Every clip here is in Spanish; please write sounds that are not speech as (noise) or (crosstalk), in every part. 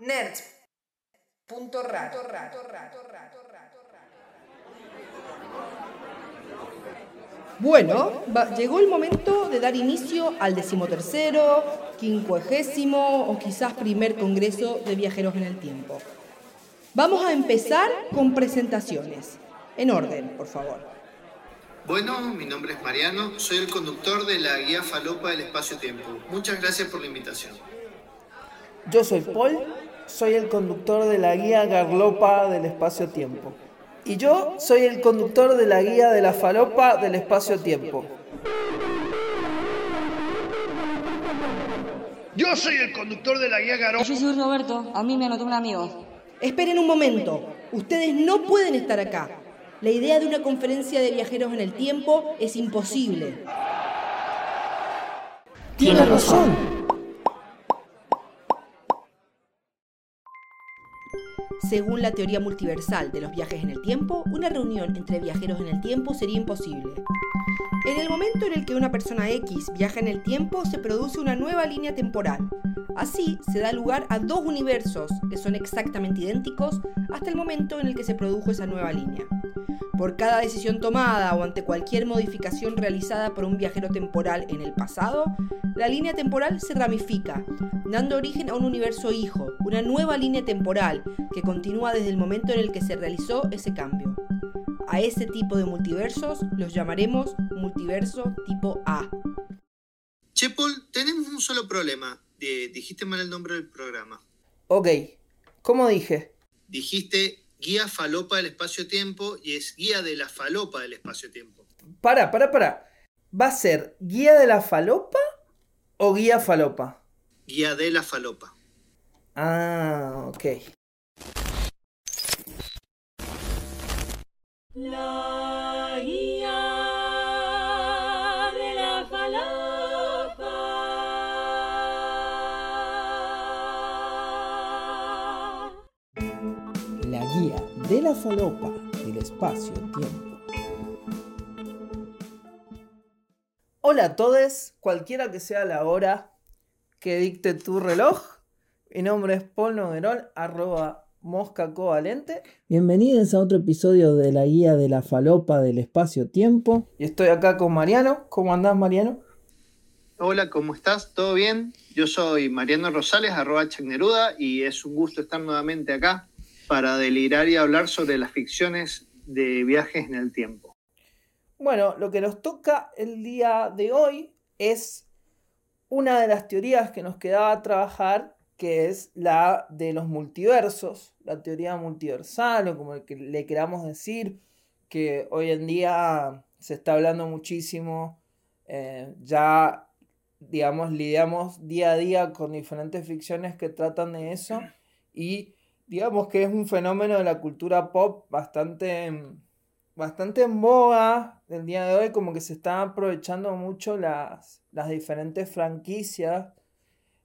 Nerds. Punto rato. Bueno, va- llegó el momento de dar inicio al decimotercero, quincuagésimo o quizás primer congreso de viajeros en el tiempo. Vamos a empezar con presentaciones. En orden, por favor. Bueno, mi nombre es Mariano, soy el conductor de la guía Falopa del Espacio-Tiempo. Muchas gracias por la invitación. Yo soy Paul, soy el conductor de la guía Garlopa del espacio-tiempo. Y yo soy el conductor de la guía de la falopa del espacio-tiempo. Yo soy el conductor de la guía Garó. Yo soy Roberto, a mí me anotó un amigo. Esperen un momento, ustedes no pueden estar acá. La idea de una conferencia de viajeros en el tiempo es imposible. Tiene razón. Según la teoría multiversal de los viajes en el tiempo, una reunión entre viajeros en el tiempo sería imposible. En el momento en el que una persona X viaja en el tiempo, se produce una nueva línea temporal. Así, se da lugar a dos universos que son exactamente idénticos hasta el momento en el que se produjo esa nueva línea. Por cada decisión tomada o ante cualquier modificación realizada por un viajero temporal en el pasado, la línea temporal se ramifica, dando origen a un universo hijo, una nueva línea temporal que continúa desde el momento en el que se realizó ese cambio. A ese tipo de multiversos los llamaremos multiverso tipo A. Che, Paul, tenemos un solo problema. Di- dijiste mal el nombre del programa. Ok, ¿cómo dije? Dijiste guía Falopa del Espacio-Tiempo y es guía de la Falopa del Espacio-Tiempo. Para, para, para. ¿Va a ser guía de la falopa o guía falopa? Guía de la Falopa. Ah, ok. La guía de la falopa. La guía de la falopa del espacio-tiempo. Hola a todos, cualquiera que sea la hora que dicte tu reloj. Mi nombre es Paul arroba mosca covalente. Bienvenidos a otro episodio de la guía de la falopa del espacio-tiempo. Y estoy acá con Mariano. ¿Cómo andás, Mariano? Hola, ¿cómo estás? ¿Todo bien? Yo soy Mariano Rosales, arroba Chacneruda, y es un gusto estar nuevamente acá para delirar y hablar sobre las ficciones de viajes en el tiempo. Bueno, lo que nos toca el día de hoy es una de las teorías que nos quedaba trabajar, que es la de los multiversos, la teoría multiversal o como le queramos decir, que hoy en día se está hablando muchísimo, eh, ya digamos lidiamos día a día con diferentes ficciones que tratan de eso y digamos que es un fenómeno de la cultura pop bastante bastante en boga del día de hoy, como que se están aprovechando mucho las, las diferentes franquicias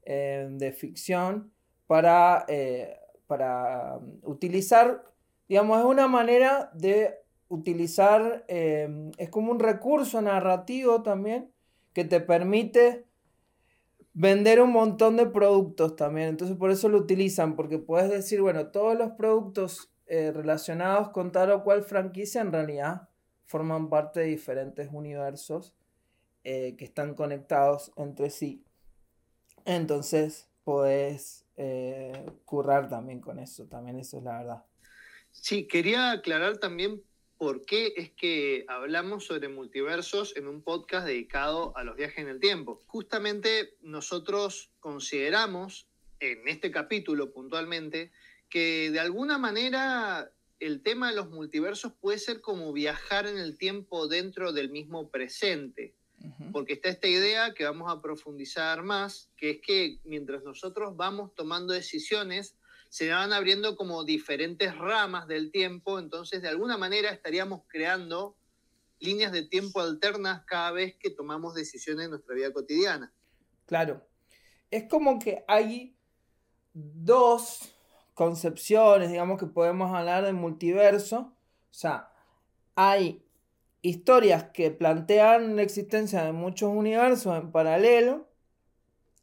eh, de ficción para, eh, para utilizar, digamos, es una manera de utilizar, eh, es como un recurso narrativo también que te permite vender un montón de productos también. Entonces por eso lo utilizan, porque puedes decir, bueno, todos los productos relacionados con tal o cual franquicia en realidad forman parte de diferentes universos que están conectados entre sí. Entonces podés eh, currar también con eso, también eso es la verdad. Sí, quería aclarar también por qué es que hablamos sobre multiversos en un podcast dedicado a los viajes en el tiempo. Justamente nosotros consideramos, en este capítulo puntualmente, que de alguna manera el tema de los multiversos puede ser como viajar en el tiempo dentro del mismo presente. Porque está esta idea que vamos a profundizar más, que es que mientras nosotros vamos tomando decisiones, se van abriendo como diferentes ramas del tiempo, entonces de alguna manera estaríamos creando líneas de tiempo alternas cada vez que tomamos decisiones en nuestra vida cotidiana. Claro. Es como que hay dos concepciones, digamos, que podemos hablar de multiverso. O sea, hay historias que plantean la existencia de muchos universos en paralelo,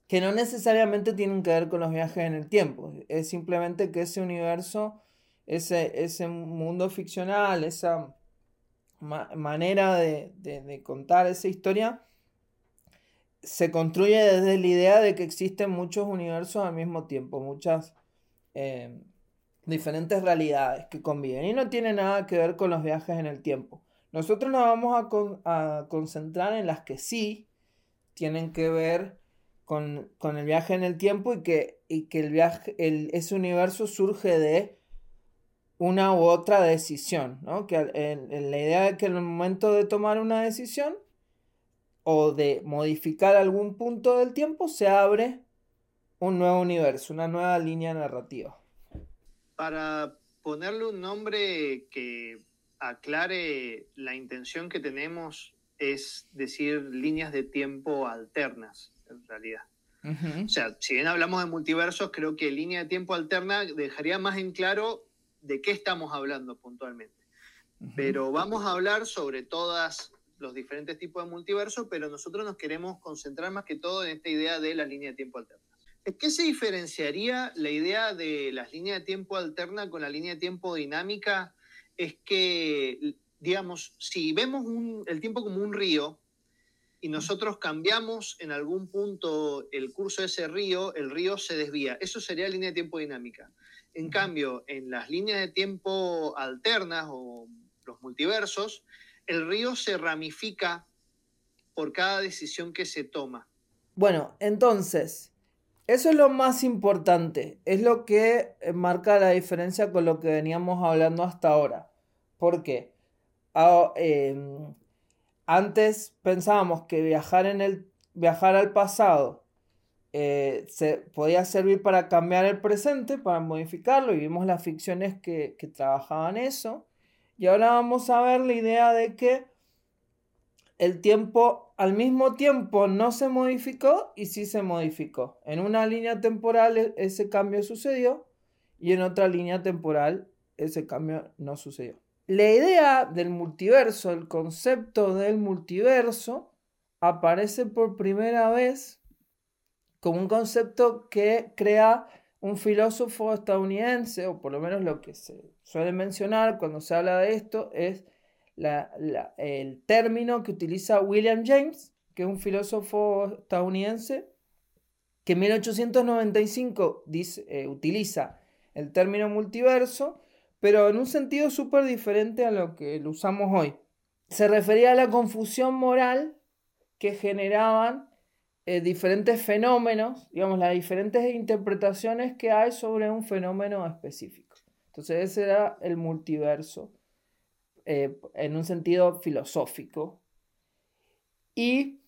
que no necesariamente tienen que ver con los viajes en el tiempo. Es simplemente que ese universo, ese, ese mundo ficcional, esa manera de, contar esa historia, se construye desde la idea de que existen muchos universos al mismo tiempo, muchas eh, diferentes realidades que conviven. Y no tiene nada que ver con los viajes en el tiempo. Nosotros nos vamos a, concentrar en las que sí tienen que ver con, el viaje en el tiempo y que, y que el viaje, ese universo surge de una u otra decisión, ¿no? Que la idea de que en el momento de tomar una decisión o de modificar algún punto del tiempo se abre un nuevo universo, una nueva línea narrativa. Para ponerle un nombre que aclare la intención que tenemos es decir líneas de tiempo alternas, en realidad. O sea, si bien hablamos de multiversos, creo que línea de tiempo alterna dejaría más en claro de qué estamos hablando puntualmente. Pero vamos a hablar sobre todos los diferentes tipos de multiverso, pero nosotros nos queremos concentrar más que todo en esta idea de la línea de tiempo alterna. ¿En qué se diferenciaría la idea de las líneas de tiempo alterna con la línea de tiempo dinámica? Es que, digamos, si vemos el tiempo como un río y nosotros cambiamos en algún punto el curso de ese río, el río se desvía. Eso sería línea de tiempo dinámica. En cambio, en las líneas de tiempo alternas o los multiversos, el río se ramifica por cada decisión que se toma. Bueno, entonces, eso es lo más importante, es lo que eh, marca la diferencia con lo que veníamos hablando hasta ahora. ¿Por qué? Ah, em, antes pensábamos que viajar, en el, viajar al pasado eh, se podía servir para cambiar el presente, para modificarlo, y vimos las ficciones que, trabajaban eso. Y ahora vamos a ver la idea de que el tiempo al mismo tiempo no se modificó y sí se modificó. En una línea temporal e, ese cambio sucedió y en otra línea temporal ese cambio no sucedió. La idea del multiverso, el concepto del multiverso, aparece por primera vez como un concepto que crea un filósofo estadounidense, o por lo menos lo que se suele mencionar cuando se habla de esto, es el término que utiliza William James, que es un filósofo estadounidense, que en 1895 dice, eh, utiliza el término multiverso, pero en un sentido súper diferente a lo que lo usamos hoy. Se refería a la confusión moral que generaban eh, diferentes fenómenos, digamos, las diferentes interpretaciones que hay sobre un fenómeno específico. Entonces ese era el multiverso eh, en un sentido filosófico. Y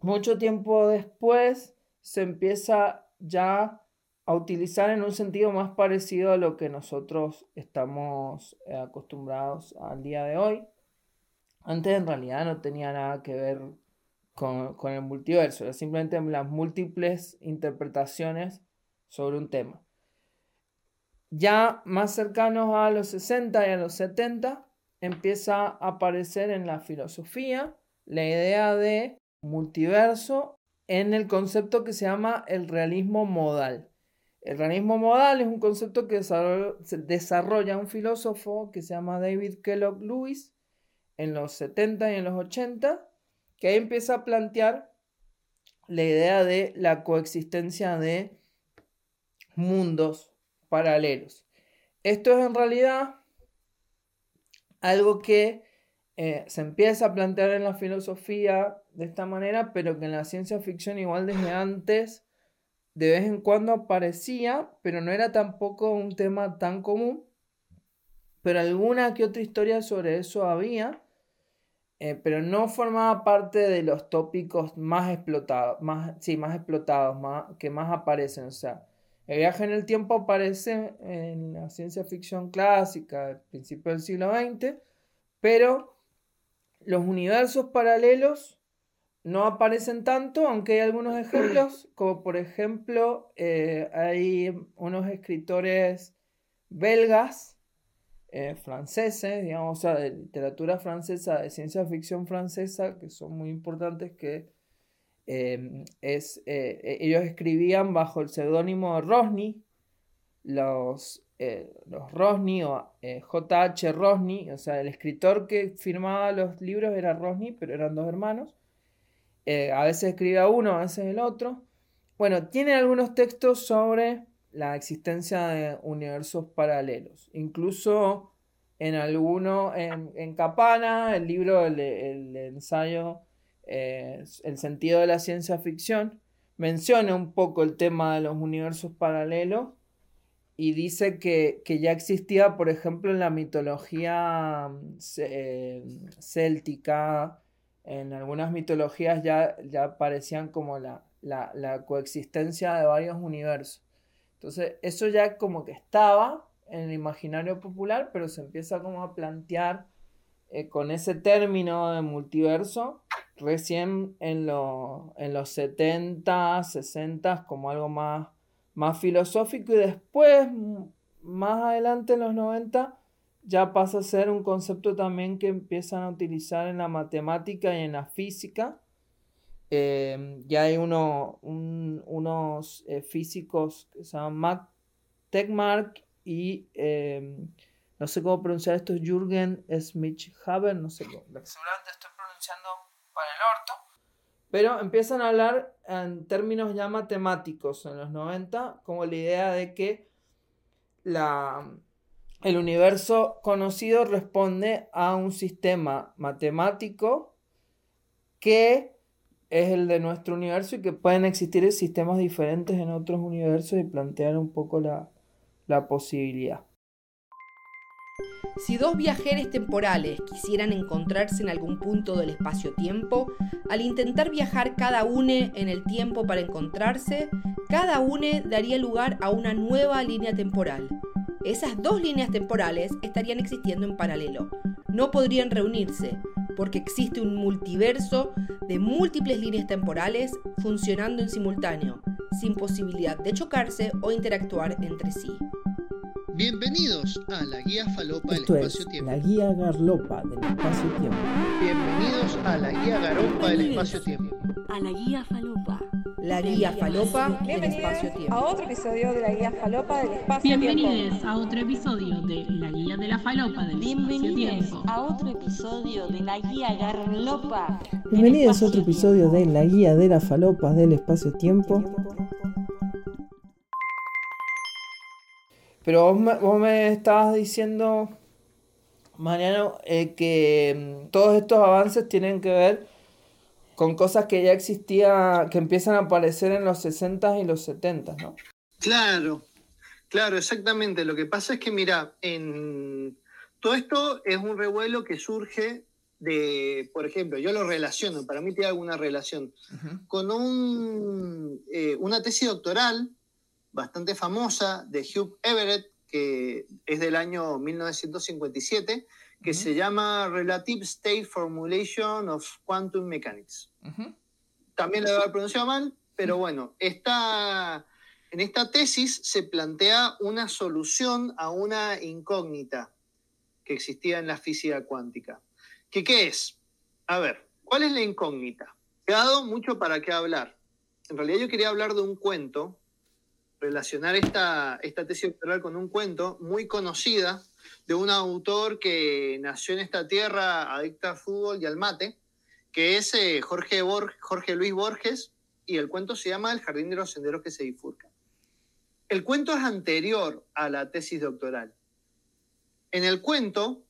mucho tiempo después se empieza ya a utilizar en un sentido más parecido a lo que nosotros estamos eh, acostumbrados al día de hoy. Antes en realidad no tenía nada que ver con, el multiverso, simplemente las múltiples interpretaciones sobre un tema. Ya más cercanos a los 60 y a los 70, empieza a aparecer en la filosofía la idea de multiverso en el concepto que se llama el realismo modal. El realismo modal es un concepto que desarrolla un filósofo que se llama David Kellogg Lewis en los 70 y en los 80 que ahí empieza a plantear la idea de la coexistencia de mundos paralelos. Esto es en realidad algo que eh, se empieza a plantear en la filosofía de esta manera, pero que en la ciencia ficción igual desde antes de vez en cuando aparecía, pero no era tampoco un tema tan común. Pero alguna que otra historia sobre eso había. Eh, pero no formaba parte de los tópicos más explotados, más, sí, más explotados, más, que más aparecen. O sea, el viaje en el tiempo aparece en la ciencia ficción clásica, del principio del siglo XX, pero los universos paralelos no aparecen tanto, aunque hay algunos ejemplos, (clears throat) como por ejemplo eh, hay unos escritores belgas eh, franceses, digamos, o sea, de literatura francesa, de ciencia ficción francesa, que son muy importantes, que eh, es, eh, ellos escribían bajo el seudónimo Rosny, los, los Rosny o J.H. Rosny, o sea, el escritor que firmaba los libros era Rosny, pero eran dos hermanos. a veces escribía uno, a veces el otro. Bueno, tiene algunos textos sobre la existencia de universos paralelos. Incluso en alguno, en, en Capana, el libro, el, el ensayo, eh, El sentido de la ciencia ficción, menciona un poco el tema de los universos paralelos y dice que, ya existía, por ejemplo, en la mitología mm, eh, céltica, en algunas mitologías ya, ya parecían como la, la coexistencia de varios universos. Entonces, eso ya como que estaba en el imaginario popular, pero se empieza como a plantear eh, con ese término de multiverso recién en, en los 70, 60 como algo más, más filosófico y después, más adelante en los 90, ya pasa a ser un concepto también que empiezan a utilizar en la matemática y en la física eh, ya hay uno, unos eh, físicos que se llaman Mac Tegmark y em, no sé cómo pronunciar esto, Jürgen Smith-Haber, no sé cómo. Seguramente estoy pronunciando para el orto. Pero empiezan a hablar en términos ya matemáticos en los 90, como la idea de que la, el universo conocido responde a un sistema matemático que es el de nuestro universo y que pueden existir sistemas diferentes en otros universos y plantear un poco la, la posibilidad. Si dos viajeros temporales quisieran encontrarse en algún punto del espacio-tiempo, al intentar viajar cada uno en el tiempo para encontrarse, cada uno daría lugar a una nueva línea temporal. Esas dos líneas temporales estarían existiendo en paralelo. No podrían reunirse, porque existe un multiverso de múltiples líneas temporales funcionando en simultáneo, sin posibilidad de chocarse o interactuar entre sí. Bienvenidos a la guía falopa del espacio-tiempo. La guía garlopa del espacio-tiempo. Bienvenidos a la guía garopa del espacio-tiempo. A la guía falopa. La guía falopa del espacio-tiempo. A otro episodio de la guía falopa del espacio-tiempo. Bienvenidos a otro episodio de la guía de la falopa del espacio-tiempo. a otro episodio de la guía garlopa. Bienvenidos a otro episodio de la guía de la falopa del espacio-tiempo. Pero vos me, estabas diciendo, Mariano, eh, que mm, todos estos avances tienen que ver con cosas que ya existían, que empiezan a aparecer en los 60 y los 70, ¿no? Claro, claro, exactamente. Lo que pasa es que, mira, en... todo esto es un revuelo que surge de, por ejemplo, yo lo relaciono, para mí tiene alguna relación, con un, eh, una tesis doctoral bastante famosa de Hugh Everett, que es del año 1957, que se llama Relative State Formulation of Quantum Mechanics. También lo he pronunciado mal, pero bueno, esta, en esta tesis se plantea una solución a una incógnita que existía en la física cuántica. ¿Qué, qué es? A ver, ¿cuál es la incógnita? He dado mucho para qué hablar. En realidad yo quería hablar de un cuento, relacionar esta, tesis doctoral con un cuento muy conocida de un autor que nació en esta tierra adicta al fútbol y al mate, que es eh, Jorge, Jorge Luis Borges, y el cuento se llama El jardín de los senderos que se bifurcan. El cuento es anterior a la tesis doctoral. En el cuento,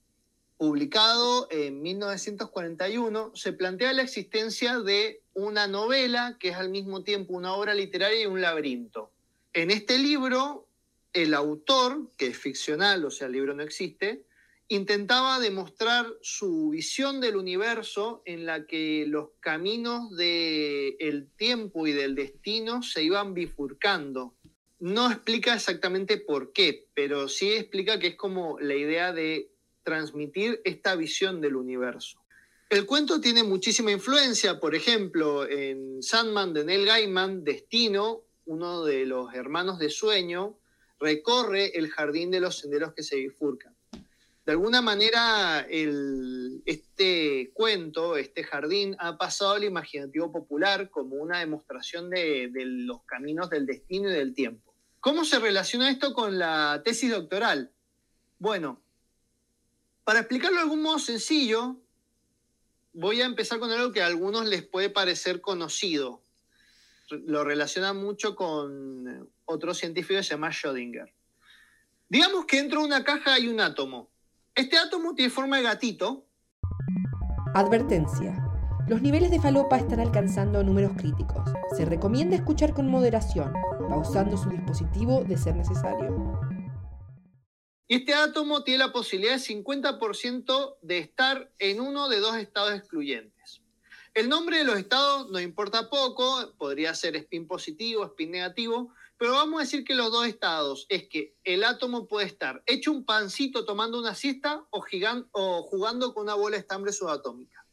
publicado en 1941, se plantea la existencia de una novela que es al mismo tiempo una obra literaria y un laberinto. En este libro, el autor, que es ficcional, o sea, el libro no existe, intentaba demostrar su visión del universo en la que los caminos del tiempo y del destino se iban bifurcando. No explica exactamente por qué, pero sí explica que es como la idea de transmitir esta visión del universo. El cuento tiene muchísima influencia, por ejemplo, en Sandman de Neil Gaiman, Destino, uno de los hermanos de sueño, recorre el jardín de los senderos que se bifurcan. De alguna manera, este cuento, este jardín, ha pasado al imaginativo popular como una demostración de, de los caminos del destino y del tiempo. ¿Cómo se relaciona esto con la tesis doctoral? Bueno, para explicarlo de algún modo sencillo, voy a empezar con algo que a algunos les puede parecer conocido. Lo relaciona mucho con otro científico que se llama Schrödinger. Digamos que dentro de una caja hay un átomo. Este átomo tiene forma de gatito. Advertencia. Los niveles de falopa están alcanzando números críticos. Se recomienda escuchar con moderación, pausando su dispositivo de ser necesario. Y este átomo tiene la posibilidad de 50% de estar en uno de dos estados excluyentes. El nombre de los estados nos importa poco, podría ser spin positivo, spin negativo, pero vamos a decir que los dos estados es que el átomo puede estar hecho un pancito tomando una siesta o, jugando con una bola de estambre subatómica.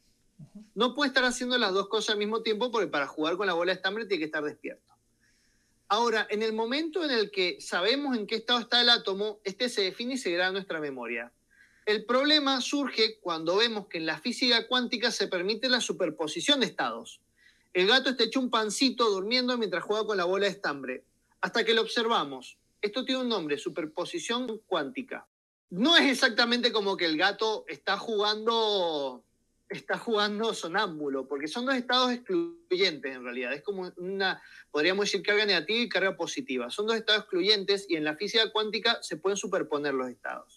No puede estar haciendo las dos cosas al mismo tiempo porque para jugar con la bola de estambre tiene que estar despierto. Ahora, en el momento en el que sabemos en qué estado está el átomo, este se define y se graba en nuestra memoria. El problema surge cuando vemos que en la física cuántica se permite la superposición de estados. El gato está hecho un pancito durmiendo mientras juega con la bola de estambre hasta que lo observamos. Esto tiene un nombre, superposición cuántica. No es exactamente como que el gato está jugando está jugando sonámbulo, porque son dos estados excluyentes en realidad. Es como una, podríamos decir, carga negativa y carga positiva. Son dos estados excluyentes y en la física cuántica se pueden superponer los estados.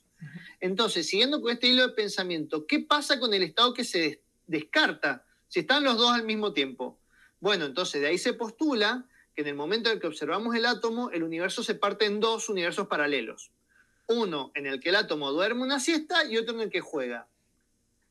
Entonces, siguiendo con este hilo de pensamiento, ¿qué pasa con el estado que se descarta si están los dos al mismo tiempo? Bueno, entonces de ahí se postula que en el momento en que observamos el átomo, el universo se parte en dos universos paralelos. Uno en el que el átomo duerme una siesta y otro en el que juega.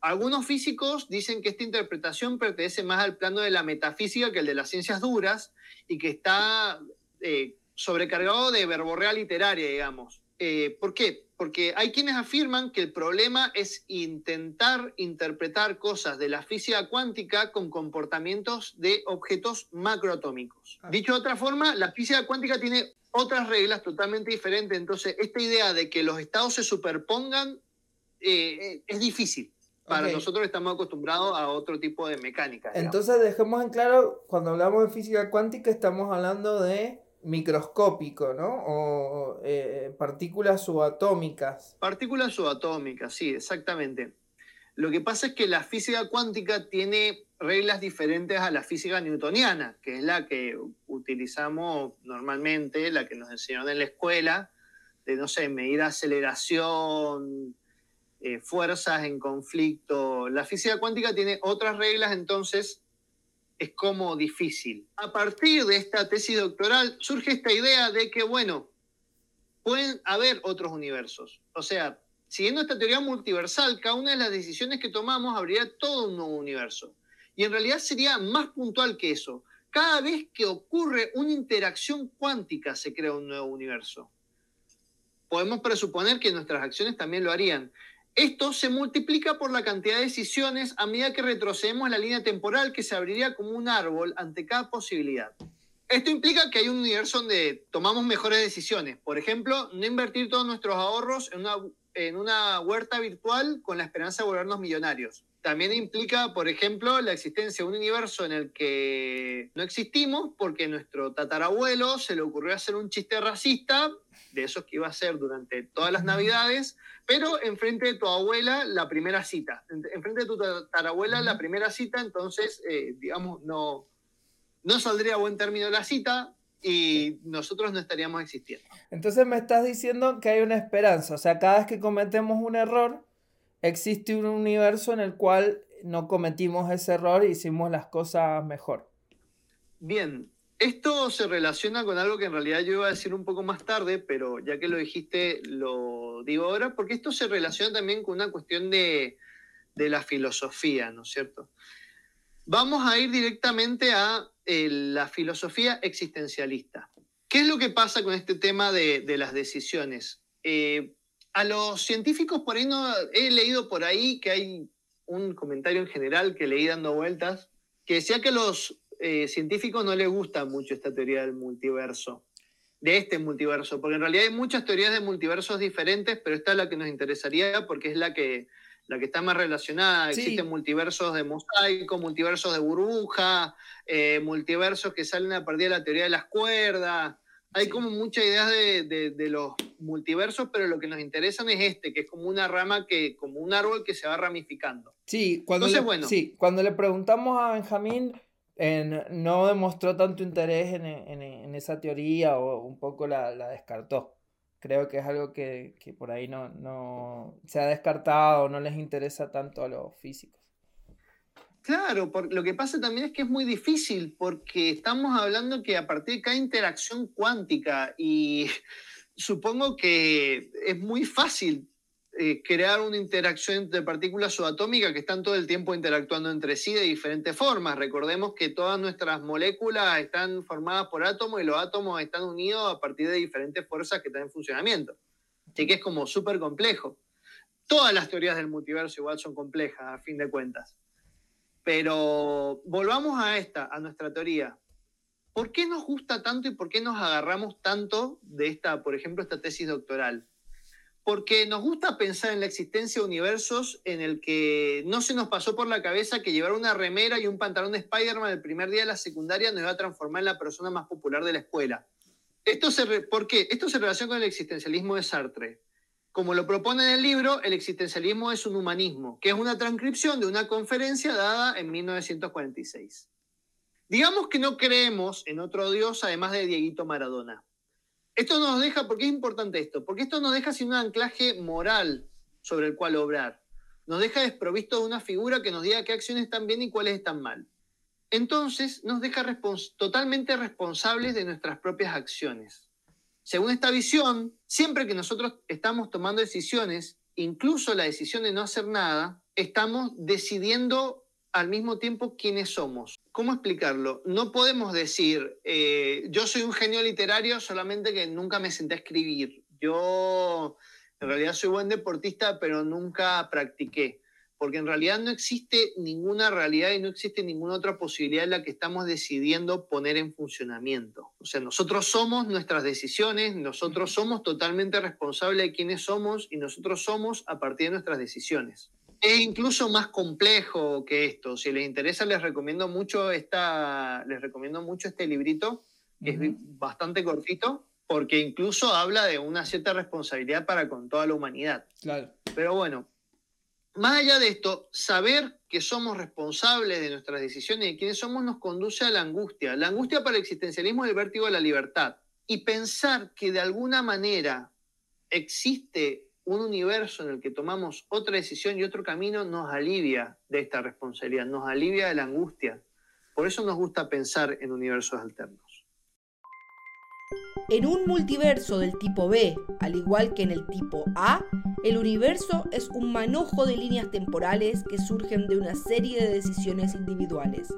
Algunos físicos dicen que esta interpretación pertenece más al plano de la metafísica que el de las ciencias duras y que está eh, sobrecargado de verborrea literaria, digamos. Eh, ¿Por qué? Porque hay quienes afirman que el problema es intentar interpretar cosas de la física cuántica con comportamientos de objetos macroatómicos. Ah. Dicho de otra forma, la física cuántica tiene otras reglas totalmente diferentes, entonces esta idea de que los estados se superpongan eh, es difícil. Para nosotros estamos acostumbrados a otro tipo de mecánica. Entonces dejemos en claro, cuando hablamos de física cuántica estamos hablando de microscópico, ¿no? O eh, partículas subatómicas. Partículas subatómicas, sí, exactamente. Lo que pasa es que la física cuántica tiene reglas diferentes a la física newtoniana, que es la que utilizamos normalmente, la que nos enseñaron en la escuela, de, no sé, medir aceleración, eh, fuerzas en conflicto. La física cuántica tiene otras reglas, entonces es como difícil. A partir de esta tesis doctoral surge esta idea de que, bueno, pueden haber otros universos. O sea, siguiendo esta teoría multiversal, cada una de las decisiones que tomamos habría todo un nuevo universo. Y en realidad sería más puntual que eso. Cada vez que ocurre una interacción cuántica se crea un nuevo universo. Podemos presuponer que nuestras acciones también lo harían. Esto se multiplica por la cantidad de decisiones a medida que retrocedemos en la línea temporal que se abriría como un árbol ante cada posibilidad. Esto implica que hay un universo donde tomamos mejores decisiones. Por ejemplo, no invertir todos nuestros ahorros en una, en una huerta virtual con la esperanza de volvernos millonarios. También implica, por ejemplo, la existencia de un universo en el que no existimos porque nuestro tatarabuelo se le ocurrió hacer un chiste racista, de esos que iba a hacer durante todas las navidades, pero enfrente de tu abuela la primera cita. Enfrente de tu tatarabuela la primera cita, entonces, eh, digamos, no, no saldría a buen término la cita y nosotros no estaríamos existiendo. Entonces me estás diciendo que hay una esperanza, o sea, cada vez que cometemos un error, existe un universo en el cual no cometimos ese error e hicimos las cosas mejor. Bien, esto se relaciona con algo que en realidad yo iba a decir un poco más tarde, pero ya que lo dijiste, lo digo ahora, porque esto se relaciona también con una cuestión de, la filosofía, ¿no es cierto? Vamos a ir directamente a eh, la filosofía existencialista. ¿Qué es lo que pasa con este tema de, las decisiones? Eh, a los científicos por ahí no he leído por ahí que hay un comentario en general que leí dando vueltas que decía que los eh, científicos no les gusta mucho esta teoría del multiverso. de este multiverso, porque en realidad hay muchas teorías de multiversos diferentes, pero esta es la que nos interesaría porque es la que, la que está más relacionada. Sí. Existen multiversos de mosaico, multiversos de burbuja, eh, multiversos que salen a partir de la teoría de las cuerdas. Hay Sí. como muchas ideas de, de- de los multiversos, pero lo que nos interesan es este, que es como una rama que, como un árbol que se va ramificando. Sí, cuando, Entonces, le, bueno. sí, cuando le preguntamos a Benjamín, no demostró tanto interés en, en- en esa teoría o un poco la, la descartó. Creo que es algo que, que por ahí no, no se ha descartado, no les interesa tanto a los físicos. Claro, por- lo que pasa también es que es muy difícil porque estamos hablando que a partir de cada interacción cuántica y (laughs) supongo que es muy fácil eh, crear una interacción entre partículas subatómicas que están todo el tiempo interactuando entre sí de diferentes formas. Recordemos que todas nuestras moléculas están formadas por átomos y los átomos están unidos a partir de diferentes fuerzas que están en funcionamiento. Así que es como súper complejo. Todas las teorías del multiverso igual son complejas, a fin de cuentas. Pero volvamos a esta, a nuestra teoría. ¿Por qué nos gusta tanto y por qué nos agarramos tanto de esta, por ejemplo, esta tesis doctoral? Porque nos gusta pensar en la existencia de universos en el que no se nos pasó por la cabeza que llevar una remera y un pantalón de Spider-Man el primer día de la secundaria nos iba a transformar en la persona más popular de la escuela. Esto se ¿Por qué? Esto se relaciona con el existencialismo de Sartre. Como lo propone en el libro, el existencialismo es un humanismo, que es una transcripción de una conferencia dada en 1946. Digamos que no creemos en otro Dios además de Dieguito Maradona. Esto nos deja, ¿por qué es importante esto? Porque esto nos deja sin un anclaje moral sobre el cual obrar. Nos deja desprovisto de una figura que nos diga qué acciones están bien y cuáles están mal. Entonces nos deja totalmente responsables de nuestras propias acciones. Según esta visión, siempre que nosotros estamos tomando decisiones, incluso la decisión de no hacer nada, estamos decidiendo al mismo tiempo quiénes somos. ¿Cómo explicarlo? No podemos decir, eh, yo soy un genio literario solamente que nunca me senté a escribir. Yo en realidad soy buen deportista, pero nunca practiqué. Porque en realidad no existe ninguna realidad y no existe ninguna otra posibilidad en la que estamos decidiendo poner en funcionamiento. O sea, nosotros somos nuestras decisiones, nosotros somos totalmente responsables de quiénes somos y nosotros somos a partir de nuestras decisiones. Es incluso más complejo que esto. Si les interesa, les recomiendo mucho, esta, les recomiendo mucho este librito, que es bastante cortito, porque incluso habla de una cierta responsabilidad para con toda la humanidad. Claro. Pero bueno, más allá de esto, saber que somos responsables de nuestras decisiones y de quiénes somos nos conduce a la angustia. La angustia para el existencialismo es el vértigo de la libertad. Y pensar que de alguna manera existe un universo en el que tomamos otra decisión y otro camino nos alivia de esta responsabilidad, nos alivia de la angustia. Por eso nos gusta pensar en universos alternos. En un multiverso del tipo B, al igual que en el tipo A, el universo es un manojo de líneas temporales que surgen de una serie de decisiones individuales.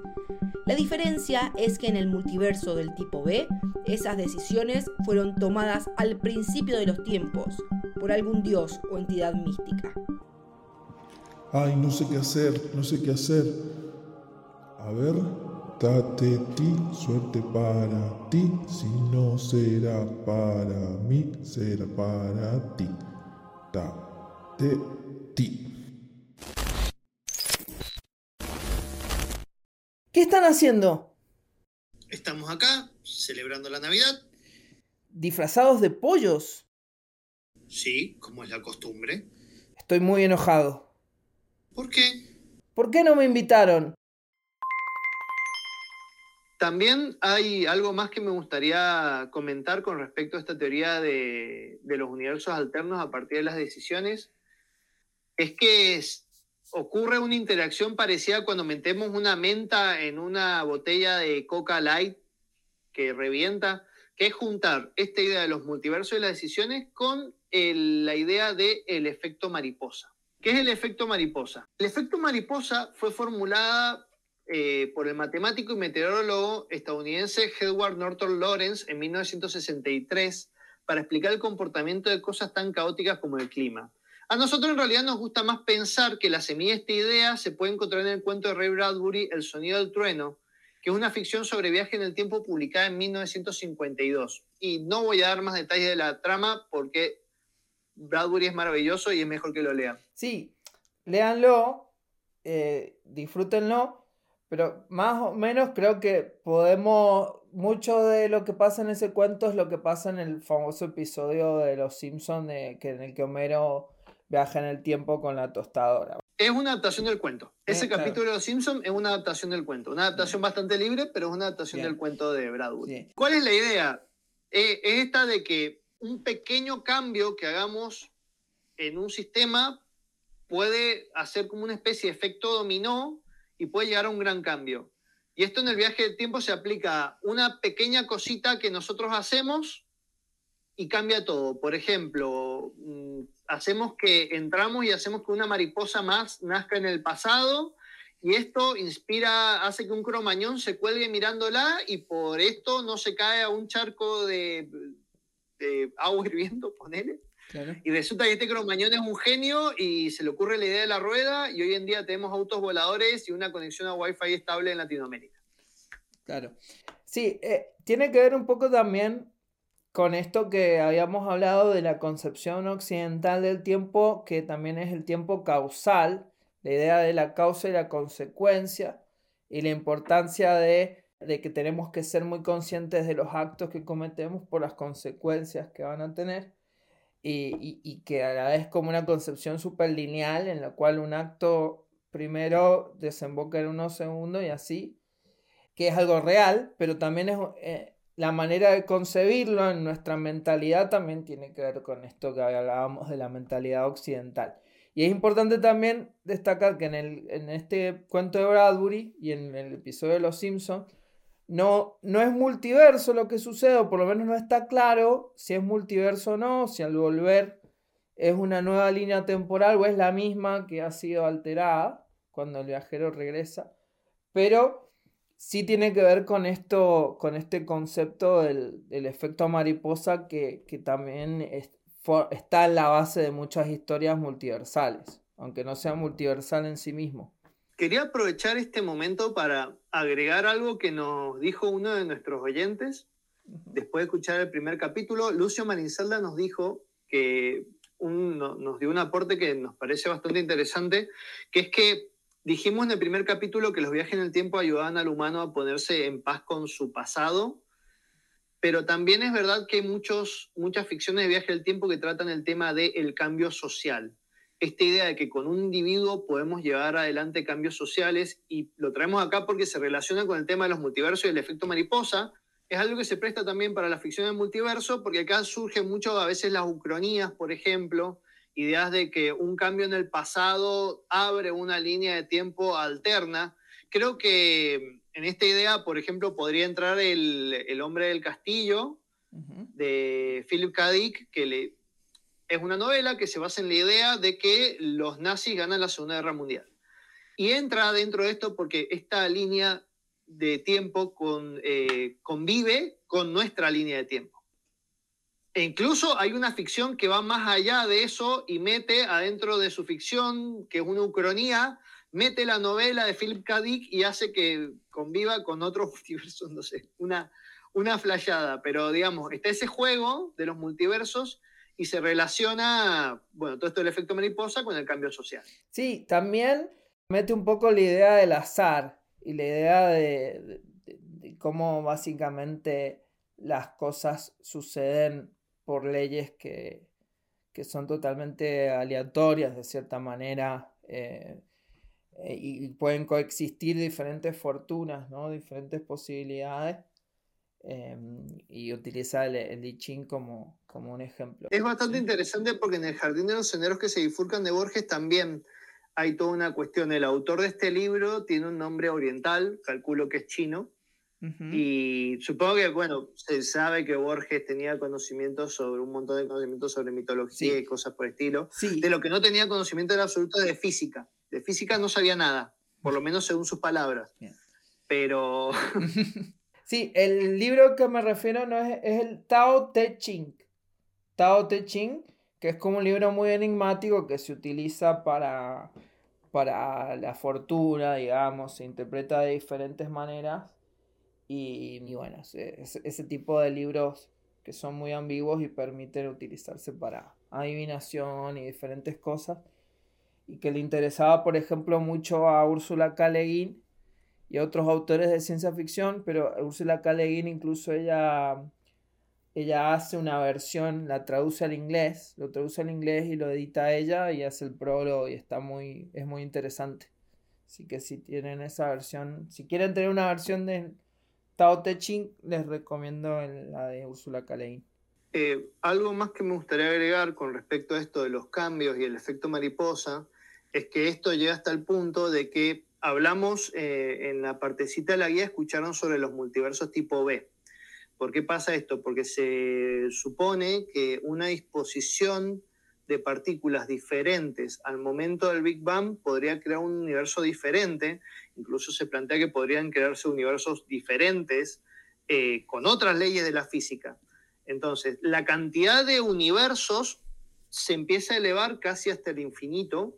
La diferencia es que en el multiverso del tipo B, esas decisiones fueron tomadas al principio de los tiempos, por algún dios o entidad mística. Ay, no sé qué hacer, no sé qué hacer. A ver, date ti, suerte para ti. Si no será para mí, será para ti. Date ti. ¿Qué están haciendo? Estamos acá celebrando la Navidad, ¿Disfrazados de pollos? sí, como es la costumbre. Estoy muy enojado. ¿Por qué? ¿Por qué no me invitaron? También hay algo más que me gustaría comentar con respecto a esta teoría de, de los universos alternos a partir de las decisiones. Es que ocurre una interacción parecida cuando metemos una menta en una botella de Coca Light que revienta, que es juntar esta idea de los multiversos y las decisiones con la idea del el efecto mariposa. ¿Qué es el efecto mariposa? El efecto mariposa fue formulada eh, por el matemático y meteorólogo estadounidense Edward Norton Lawrence en 1963 para explicar el comportamiento de cosas tan caóticas como el clima. A nosotros en realidad nos gusta más pensar que la semilla de esta idea se puede encontrar en el cuento de Ray Bradbury, El sonido del trueno, que es una ficción sobre viaje en el tiempo publicada en 1952. Y no voy a dar más detalles de la trama porque Bradbury es maravilloso y es mejor que lo lean. Sí, léanlo, eh, disfrútenlo, pero más o menos creo que podemos, mucho de lo que pasa en ese cuento es lo que pasa en el famoso episodio de Los Simpsons que, en el que Homero viaja en el tiempo con la tostadora. Es una adaptación del cuento. Ese capítulo de Los Simpsons es una adaptación del cuento. Una adaptación bastante libre, pero es una adaptación del cuento de Bradbury. ¿Cuál es la idea? Eh, es esta de que un pequeño cambio que hagamos en un sistema puede hacer como una especie de efecto dominó y puede llegar a un gran cambio. Y esto en el viaje del tiempo se aplica a una pequeña cosita que nosotros hacemos y cambia todo. Por ejemplo, mm, hacemos que entramos y hacemos que una mariposa más nazca en el pasado y esto inspira, hace que un cromañón se cuelgue mirándola y por esto no se cae a un charco de, de agua hirviendo, ponele. Y resulta que este cromañón es un genio y se le ocurre la idea de la rueda y hoy en día tenemos autos voladores y una conexión a Wi-Fi estable en Latinoamérica. Claro. Sí, eh, tiene que ver un poco también con esto que habíamos hablado de la concepción occidental del tiempo, que también es el tiempo causal, la idea de la causa y la consecuencia y la importancia de, de que tenemos que ser muy conscientes de los actos que cometemos por las consecuencias que van a tener y, que a la vez como una concepción súper lineal en la cual un acto primero desemboca en unos segundos y así, que es algo real, pero también es eh, la manera de concebirlo en nuestra mentalidad también tiene que ver con esto que hablábamos de la mentalidad occidental. Y es importante también destacar que en, el, en este cuento de Bradbury y en el episodio de Los Simpsons, no, no es multiverso lo que sucede, o por lo menos no está claro si es multiverso o no, si al volver es una nueva línea temporal o es la misma que ha sido alterada cuando el viajero regresa. Pero sí tiene que ver con esto, con este concepto del, efecto mariposa que, también está en la base de muchas historias multiversales, aunque no sea multiversal en sí mismo. Quería aprovechar este momento para agregar algo que nos dijo uno de nuestros oyentes. Después de escuchar el primer capítulo, Lucio Marinsalda nos dijo que nos dio un aporte que nos parece bastante interesante, que es que dijimos en el primer capítulo que los viajes en el tiempo ayudaban al humano a ponerse en paz con su pasado, pero también es verdad que hay muchos, muchas ficciones de viaje el tiempo que tratan el tema del cambio social esta idea de que con un individuo podemos llevar adelante cambios sociales y lo traemos acá porque se relaciona con el tema de los multiversos y el efecto mariposa. Es algo que se presta también para la ficción del multiverso porque acá surgen mucho a veces las ucronías, por ejemplo, ideas de que un cambio en el pasado abre una línea de tiempo alterna. Creo que en esta idea, por ejemplo, podría entrar el, el hombre del castillo de Philip K. Dick, que le, es una novela que se basa en la idea de que los nazis ganan la Segunda Guerra Mundial. Y entra dentro de esto porque esta línea de tiempo eh, convive con nuestra línea de tiempo. E incluso hay una ficción que va más allá de eso y mete adentro de su ficción, que es una ucronía, mete la novela de Philip K. Dick y hace que conviva con otros (laughs) multiversos, no sé, una, una flayada. Pero digamos, está ese juego de los multiversos y se relaciona, bueno, todo esto del efecto mariposa con el cambio social. Sí, también mete un poco la idea del azar y la idea de, cómo básicamente las cosas suceden por leyes que, son totalmente aleatorias de cierta manera eh, eh, y pueden coexistir diferentes fortunas, ¿no? diferentes posibilidades Em, y utiliza el, el Ching como, como un ejemplo. Es bastante interesante porque en el Jardín de los Senderos que se bifurcan de Borges también hay toda una cuestión. El autor de este libro tiene un nombre oriental, calculo que es chino. Y supongo que, bueno, se sabe que Borges tenía conocimientos sobre un montón de conocimientos sobre mitología y cosas por el estilo. De lo que no tenía conocimiento era absoluto de física. De física no sabía nada, por lo menos según sus palabras. Pero (laughs) Sí, el libro que me refiero no es, el Tao Te Ching. Tao Te Ching, que es como un libro muy enigmático que se utiliza para, para la fortuna, digamos, se interpreta de diferentes maneras. Y, bueno, ese, ese tipo de libros que son muy ambiguos y permiten utilizarse para adivinación y diferentes cosas. Y que le interesaba, por ejemplo, mucho a Úrsula K. y otros autores de ciencia ficción, pero Úrsula K. Le Guin incluso ella, ella hace una versión, la traduce al inglés, lo traduce al inglés y lo edita ella y hace el prólogo y está muy, es muy interesante. Así que si tienen esa versión, si quieren tener una versión de Tao Te Ching, les recomiendo la de Úrsula K. Le Guin. Eh, algo más que me gustaría agregar con respecto a esto de los cambios y el efecto mariposa es que esto llega hasta el punto de que hablamos eh, en la partecita de la guía, escucharon sobre los multiversos tipo B. ¿Por qué pasa esto? Porque se supone que una disposición de partículas diferentes al momento del Big Bang podría crear un universo diferente, incluso se plantea que podrían crearse universos diferentes eh, con otras leyes de la física. Entonces, la cantidad de universos se empieza a elevar casi hasta el infinito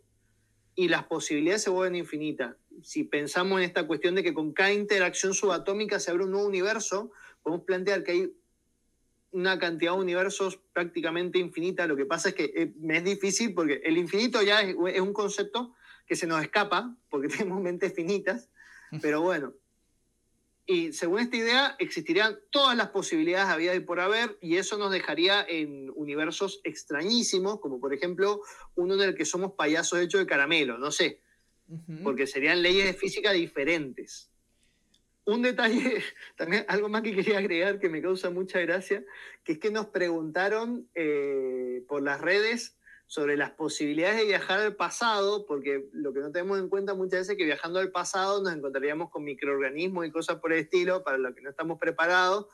y las posibilidades se vuelven infinitas. Si pensamos en esta cuestión de que con cada interacción subatómica se abre un nuevo universo, podemos plantear que hay una cantidad de universos prácticamente infinita. Lo que pasa es que eh, me es difícil porque el infinito ya es, es un concepto que se nos escapa porque (laughs) tenemos mentes finitas, pero bueno, y según esta idea, existirían todas las posibilidades había y por haber, y eso nos dejaría en universos extrañísimos, como por ejemplo uno en el que somos payasos hechos de caramelo, no sé, porque serían leyes de física diferentes. Un detalle, (laughs) también algo más que quería agregar que me causa mucha gracia, que es que nos preguntaron eh, por las redes sobre las posibilidades de viajar al pasado, porque lo que no tenemos en cuenta muchas veces es que viajando al pasado nos encontraríamos con microorganismos y cosas por el estilo, para lo que no estamos preparados.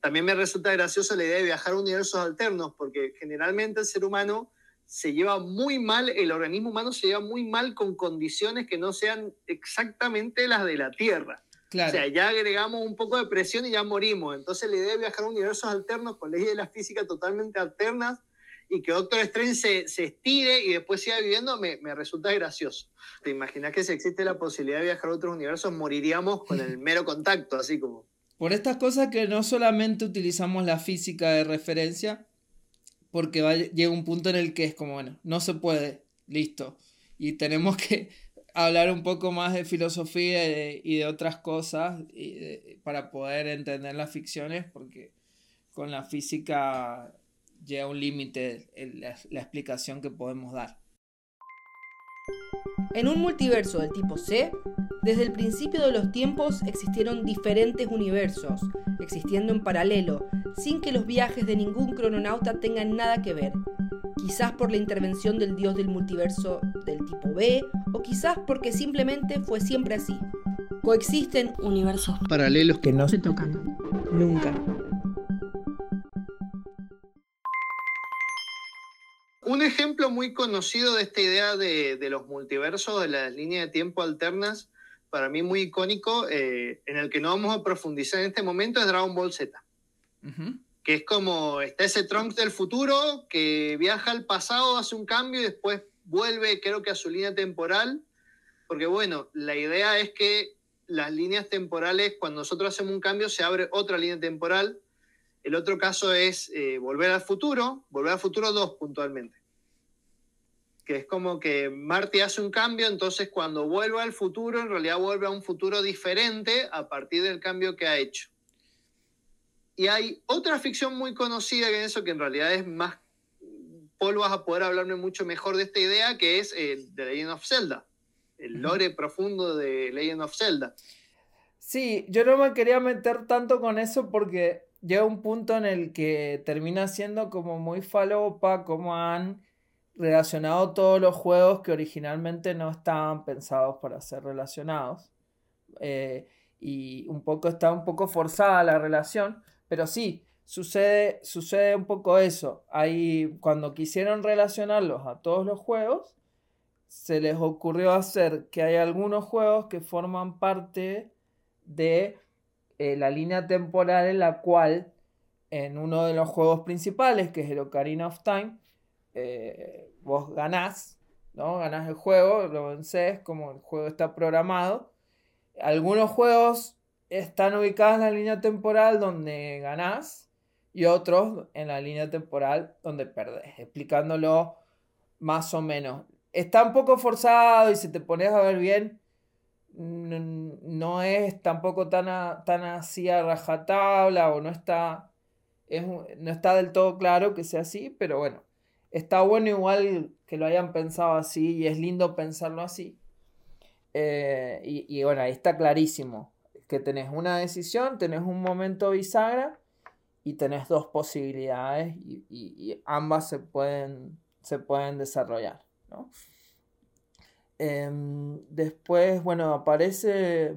También me resulta graciosa la idea de viajar a universos alternos, porque generalmente el ser humano se lleva muy mal, el organismo humano se lleva muy mal con condiciones que no sean exactamente las de la Tierra. O sea, ya agregamos un poco de presión y ya morimos. Entonces la idea de viajar a universos alternos con leyes de la física totalmente alternas y que Doctor Strange se, se estire y después siga viviendo, me, me, resulta gracioso. ¿Te imaginas que si existe la posibilidad de viajar a otros universos, moriríamos con el (laughs) mero contacto, así como... Por estas cosas que no solamente utilizamos la física de referencia, porque va, llega un punto en el que es como, bueno, no se puede, listo. Y tenemos que (laughs) hablar un poco más de filosofía y de, otras cosas para poder entender las ficciones, porque con la física llega un límite la, la explicación que podemos dar. En un multiverso del tipo C, desde el principio de los tiempos existieron diferentes universos, existiendo en paralelo, sin que los viajes de ningún crononauta tengan nada que ver. Quizás por la intervención del dios del multiverso del tipo B, o quizás porque simplemente fue siempre así. Coexisten universos paralelos que no se tocan nunca. Un ejemplo muy conocido de esta idea de, de, los multiversos, de las líneas de tiempo alternas, para mí muy icónico, eh, en el que no vamos a profundizar en este momento, es Dragon Ball Z. Uh -huh. Que es como, está ese Trunks del futuro que viaja al pasado, hace un cambio y después vuelve, creo que a su línea temporal. Porque bueno, la idea es que las líneas temporales, cuando nosotros hacemos un cambio, se abre otra línea temporal el otro caso es eh, Volver al Futuro, Volver al Futuro 2 puntualmente. Que es como que Marty hace un cambio, entonces cuando vuelve al futuro, en realidad vuelve a un futuro diferente a partir del cambio que ha hecho. Y hay otra ficción muy conocida que eso, que en realidad es más. Paul vas a poder hablarme mucho mejor de esta idea, que es eh, The Legend of Zelda. El lore profundo de Legend of Zelda. Sí, yo no me quería meter tanto con eso porque llega un punto en el que termina siendo como muy falopa, como han relacionado todos los juegos que originalmente no estaban pensados para ser relacionados. Eh, y un poco está un poco forzada la relación, pero sí, sucede, sucede un poco eso. Ahí, cuando quisieron relacionarlos a todos los juegos, se les ocurrió hacer que hay algunos juegos que forman parte de eh, la línea temporal en la cual en uno de los juegos principales, que es el Ocarina of Time, eh, vos ganás, ¿no? Ganás el juego, lo vencés, como el juego está programado. Algunos juegos están ubicadas en la línea temporal donde ganás y otros en la línea temporal donde perdés, explicándolo más o menos. Está un poco forzado y si te pones a ver bien, no es tampoco tan, tan así a rajatabla o no está, no está del todo claro que sea así, pero bueno, está bueno igual que lo hayan pensado así y es lindo pensarlo así. Eh, y, y, bueno, ahí está clarísimo que tenés una decisión, tenés un momento bisagra y tenés dos posibilidades y, ambas se pueden, se pueden desarrollar. Em, después, bueno, aparece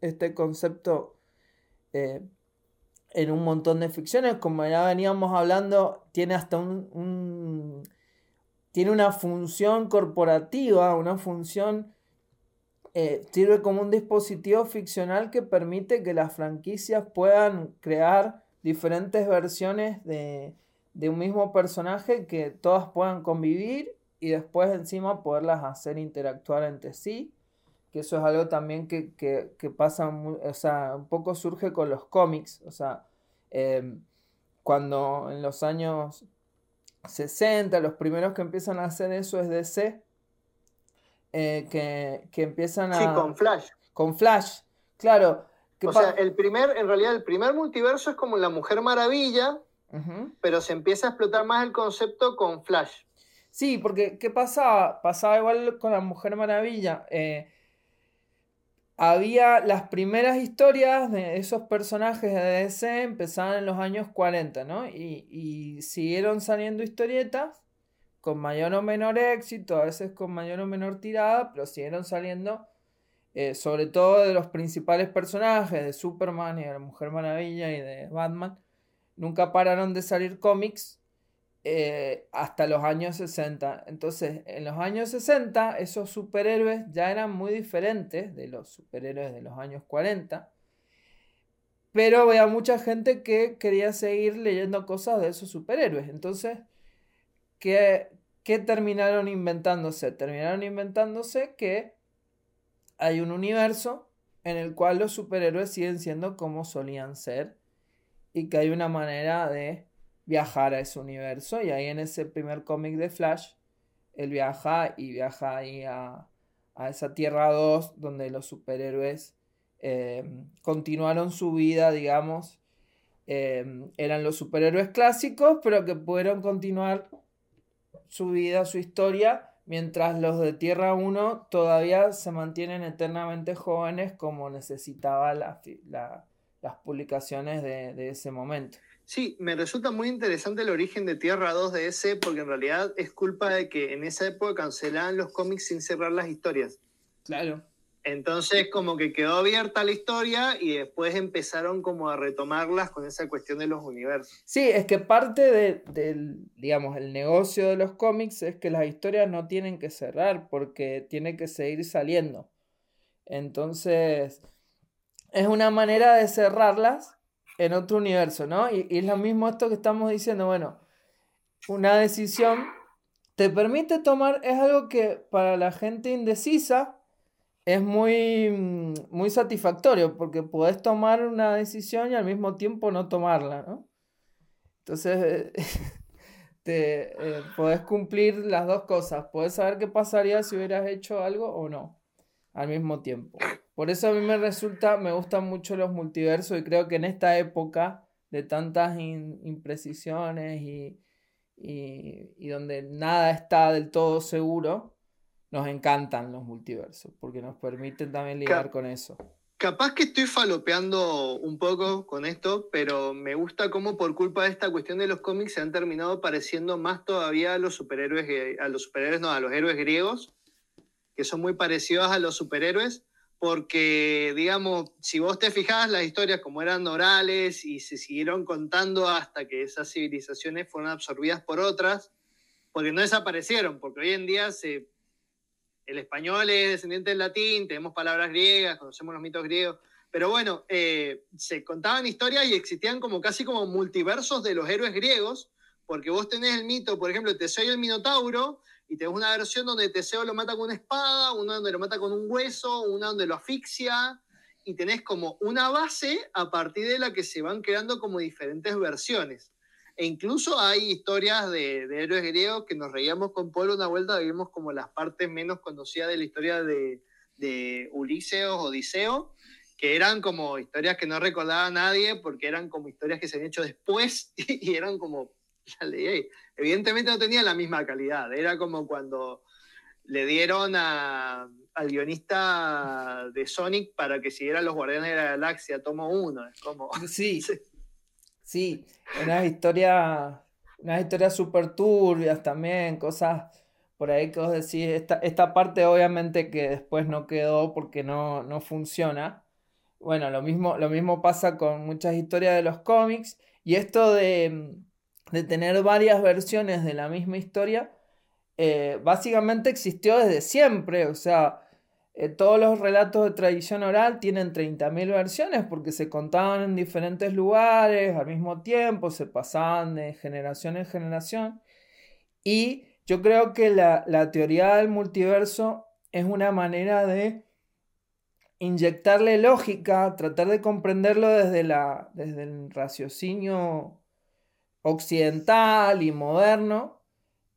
este concepto eh, en un montón de ficciones, como ya veníamos hablando, tiene hasta un tiene una función corporativa, una función eh, sirve como un dispositivo ficcional que permite que las franquicias puedan crear diferentes versiones de, un mismo personaje que todas puedan convivir y después encima poderlas hacer interactuar entre sí. Que eso es algo también que, pasa, o sea, un poco surge con los cómics. O sea, em, cuando en los años 60, los primeros que empiezan a hacer eso es DC, eh, que, empiezan a... Sí, con Flash. Con Flash, claro. O sea, el primer, en realidad el primer multiverso es como la Mujer Maravilla, pero se empieza a explotar más el concepto con Flash. Sí, porque ¿qué pasaba? Pasaba igual con la Mujer Maravilla. Eh, había las primeras historias de esos personajes de DC empezaban en los años 40, ¿no? Y, y siguieron saliendo historietas con mayor o menor éxito, a veces con mayor o menor tirada, pero siguieron saliendo eh, sobre todo de los principales personajes, de Superman y de la Mujer Maravilla y de Batman, nunca pararon de salir cómics eh, hasta los años 60. Entonces, en los años 60, esos superhéroes ya eran muy diferentes de los superhéroes de los años 40. Pero había mucha gente que quería seguir leyendo cosas de esos superhéroes. Entonces, ¿qué, ¿qué terminaron inventándose? Terminaron inventándose que hay un universo en el cual los superhéroes siguen siendo como solían ser y que hay una manera de viajar a ese universo y ahí en ese primer cómic de Flash él viaja y viaja ahí a, esa Tierra 2 donde los superhéroes eh, continuaron su vida, digamos, eh, eran los superhéroes clásicos, pero que pudieron continuar su vida, su historia, mientras los de Tierra 1 todavía se mantienen eternamente jóvenes como necesitaba las publicaciones de, ese momento. Sí, me resulta muy interesante el origen de Tierra 2 de ese, porque en realidad es culpa de que en esa época cancelaban los cómics sin cerrar las historias. Claro. Entonces como que quedó abierta la historia y después empezaron como a retomarlas con esa cuestión de los universos. Sí, es que parte del, digamos, el negocio de los cómics es que las historias no tienen que cerrar porque tiene que seguir saliendo. Entonces, es una manera de cerrarlas en otro universo, ¿no? Y, y es lo mismo esto que estamos diciendo, bueno, una decisión te permite tomar, es algo que para la gente indecisa, es muy, mm, muy satisfactorio porque puedes tomar una decisión y al mismo tiempo no tomarla, ¿no? Entonces, (laughs) te, eh, puedes cumplir las dos cosas. Puedes saber qué pasaría si hubieras hecho algo o no al mismo tiempo. Por eso a mí me resulta, me gustan mucho los multiversos y creo que en esta época de tantas imprecisiones y, y donde nada está del todo seguro, nos encantan los multiversos, porque nos permiten también lidiar con eso. Capaz que estoy falopeando un poco con esto, pero me gusta cómo por culpa de esta cuestión de los cómics se han terminado pareciendo más todavía a los superhéroes, a los superhéroes, no, a los héroes griegos, que son muy parecidos a los superhéroes, porque, digamos, si vos te fijás, las historias como eran orales y se siguieron contando hasta que esas civilizaciones fueron absorbidas por otras, porque no desaparecieron, porque hoy en día el español es descendiente del latín, tenemos palabras griegas, conocemos los mitos griegos, pero bueno, eh, se contaban historias y existían como casi como multiversos de los héroes griegos, porque vos tenés el mito, por ejemplo, Teseo y el Minotauro, y tenés una versión donde Teseo lo mata con una espada, una donde lo mata con un hueso, una donde lo asfixia, y tenés como una base a partir de la que se van creando como diferentes versiones. E incluso hay historias de, de héroes griegos que nos reíamos con Polo una vuelta, vimos como las partes menos conocidas de la historia de, de Ulises o Odiseo, que eran como historias que no recordaba nadie porque eran como historias que se habían hecho después (laughs) y, eran como, ya leí, evidentemente no tenían la misma calidad, era como cuando le dieron a, al guionista de Sonic para que siguiera Los Guardianes de la Galaxia, tomo uno, es como... (laughs) Sí, sí, unas historias, unas historias súper turbias también, cosas por ahí que vos decís, esta, esta parte obviamente que después no quedó porque no, no funciona, bueno, lo mismo, lo mismo pasa con muchas historias de los cómics. Y esto de, de tener varias versiones de la misma historia, eh, básicamente existió desde siempre. O sea, eh, todos los relatos de tradición oral tienen 30.000 versiones porque se contaban en diferentes lugares al mismo tiempo, se pasaban de generación en generación. Y yo creo que la, la teoría del multiverso es una manera de inyectarle lógica, tratar de comprenderlo desde, la, desde el raciocinio occidental y moderno,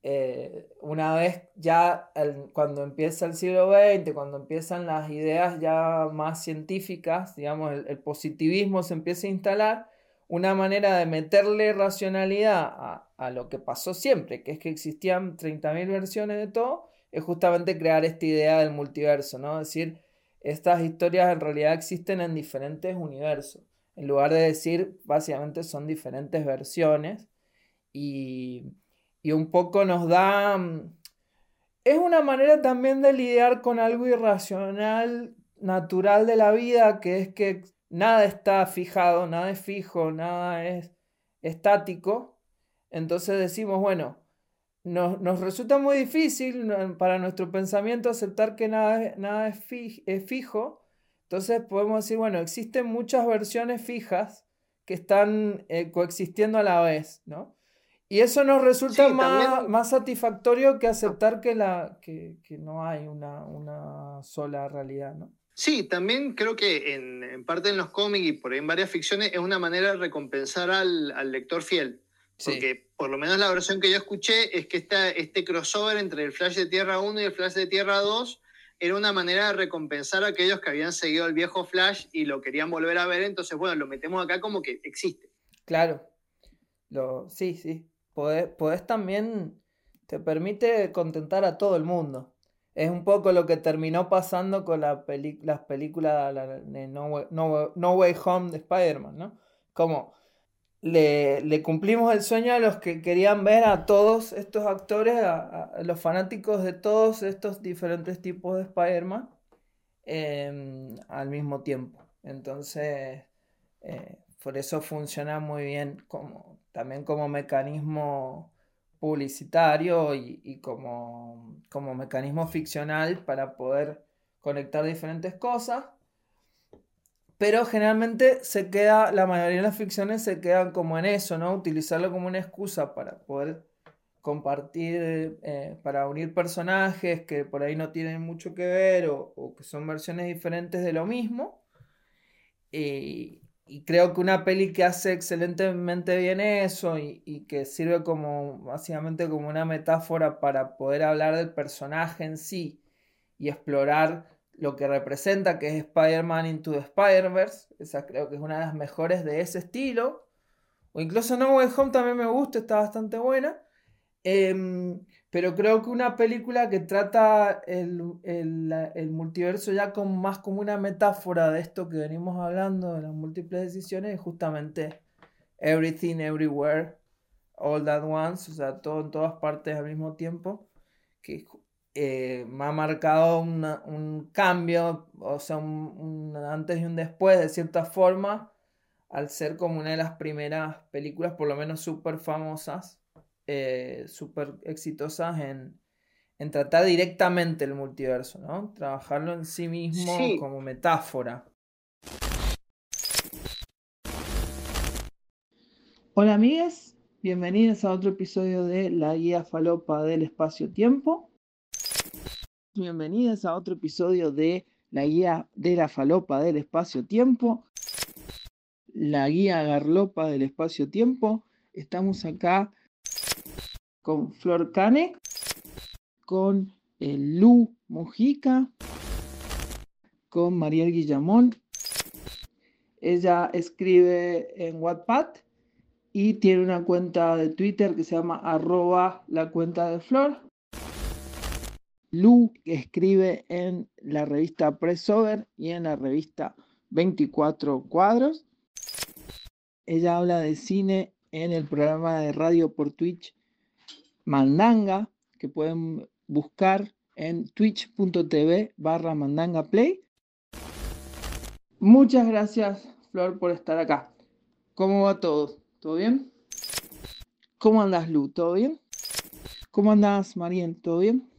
eh, una vez ya cuando empieza el siglo XX, cuando empiezan las ideas ya más científicas, digamos, el, positivismo se empieza a instalar, una manera de meterle racionalidad a, lo que pasó siempre, que es que existían 30.000 versiones de todo, es justamente crear esta idea del multiverso, ¿no? Es decir, estas historias en realidad existen en diferentes universos. En lugar de decir, básicamente son diferentes versiones. Y, un poco nos da... Mm, es una manera también de lidiar con algo irracional, natural de la vida, que es que nada está fijado, nada es fijo, nada es estático. Entonces decimos, bueno, nos, resulta muy difícil para nuestro pensamiento aceptar que nada, nada es, fijo. Entonces podemos decir, bueno, existen muchas versiones fijas que están eh, coexistiendo a la vez, ¿no? Y eso nos resulta más, más, satisfactorio que aceptar que, la, que, no hay una, una, sola realidad, ¿no? Sí, también creo que en, parte en los cómics y por ahí en varias ficciones es una manera de recompensar al, al lector fiel. Porque por lo menos la versión que yo escuché es que este crossover entre el Flash de Tierra 1 y el Flash de Tierra 2 era una manera de recompensar a aquellos que habían seguido el viejo Flash y lo querían volver a ver. Entonces, bueno, lo metemos acá como que existe. Claro. Lo, sí, sí. Podés, también, te permite contentar a todo el mundo. Es un poco lo que terminó pasando con la las películas de no, no Way Home de Spider-Man, ¿no? Como le, cumplimos el sueño a los que querían ver a todos estos actores, a, los fanáticos de todos estos diferentes tipos de Spider-Man em, al mismo tiempo. Entonces, eh, por eso funciona muy bien como, también como mecanismo publicitario y, como, como mecanismo ficcional para poder conectar diferentes cosas pero generalmente se queda, la mayoría de las ficciones se quedan como en eso, ¿no? Utilizarlo como una excusa para poder compartir, eh, para unir personajes que por ahí no tienen mucho que ver o, que son versiones diferentes de lo mismo. Y, creo que una peli que hace excelentemente bien eso y, y, que sirve como básicamente como una metáfora para poder hablar del personaje en sí y explorar lo que representa, que es Spider-Man Into the Spider-Verse. Esa creo que es una de las mejores de ese estilo. O incluso No Way Home también me gusta, está bastante buena. Em, pero creo que una película que trata el, multiverso ya con, más como una metáfora de esto que venimos hablando, de las múltiples decisiones, es justamente Everything, Everywhere, All That Once, o sea, todo en todas partes al mismo tiempo, que eh, me ha marcado un cambio, o sea, un, antes y un después, de cierta forma, al ser como una de las primeras películas, por lo menos súper famosas, eh, súper exitosas en, tratar directamente el multiverso, ¿no? Trabajarlo en sí mismo como metáfora. Hola amigas, bienvenidos a otro episodio de La Guía Falopa del Espacio-Tiempo. Bienvenidas a otro episodio de la guía de la falopa del espacio-tiempo, la guía garlopa del espacio-tiempo. Estamos acá con Flor Cane, con eh, Lu Mojica, con Mariel Guillamón. Ella escribe en Wattpad y tiene una cuenta de Twitter que se llama arroba la cuenta de Flor. Lu escribe en la revista Pressover y en la revista 24 Cuadros. Ella habla de cine en el programa de radio por Twitch Mandanga, que pueden buscar en twitch.tv barra Mandanga Play. Muchas gracias, Flor, por estar acá. ¿Cómo va todo? ¿Todo bien? ¿Cómo andas, Lu? ¿Todo bien? ¿Cómo andas, Marien? ¿Todo bien?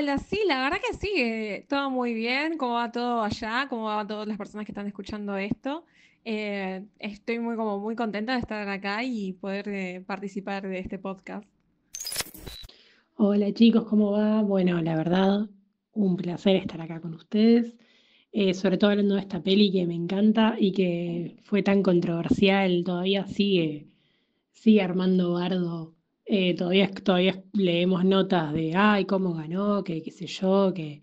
Hola, sí, la verdad que sí, eh, todo muy bien. ¿Cómo va todo allá? ¿Cómo va todas las personas que están escuchando esto? Eh, estoy muy, como muy contenta de estar acá y poder eh, participar de este podcast. Hola chicos, ¿cómo va? Bueno, la verdad, un placer estar acá con ustedes. sobre todo hablando de esta peli que me encanta y que fue tan controversial, todavía sigue, sigue armando bardo eh, todavía, todavía leemos notas de, ay, cómo ganó, que qué sé yo, que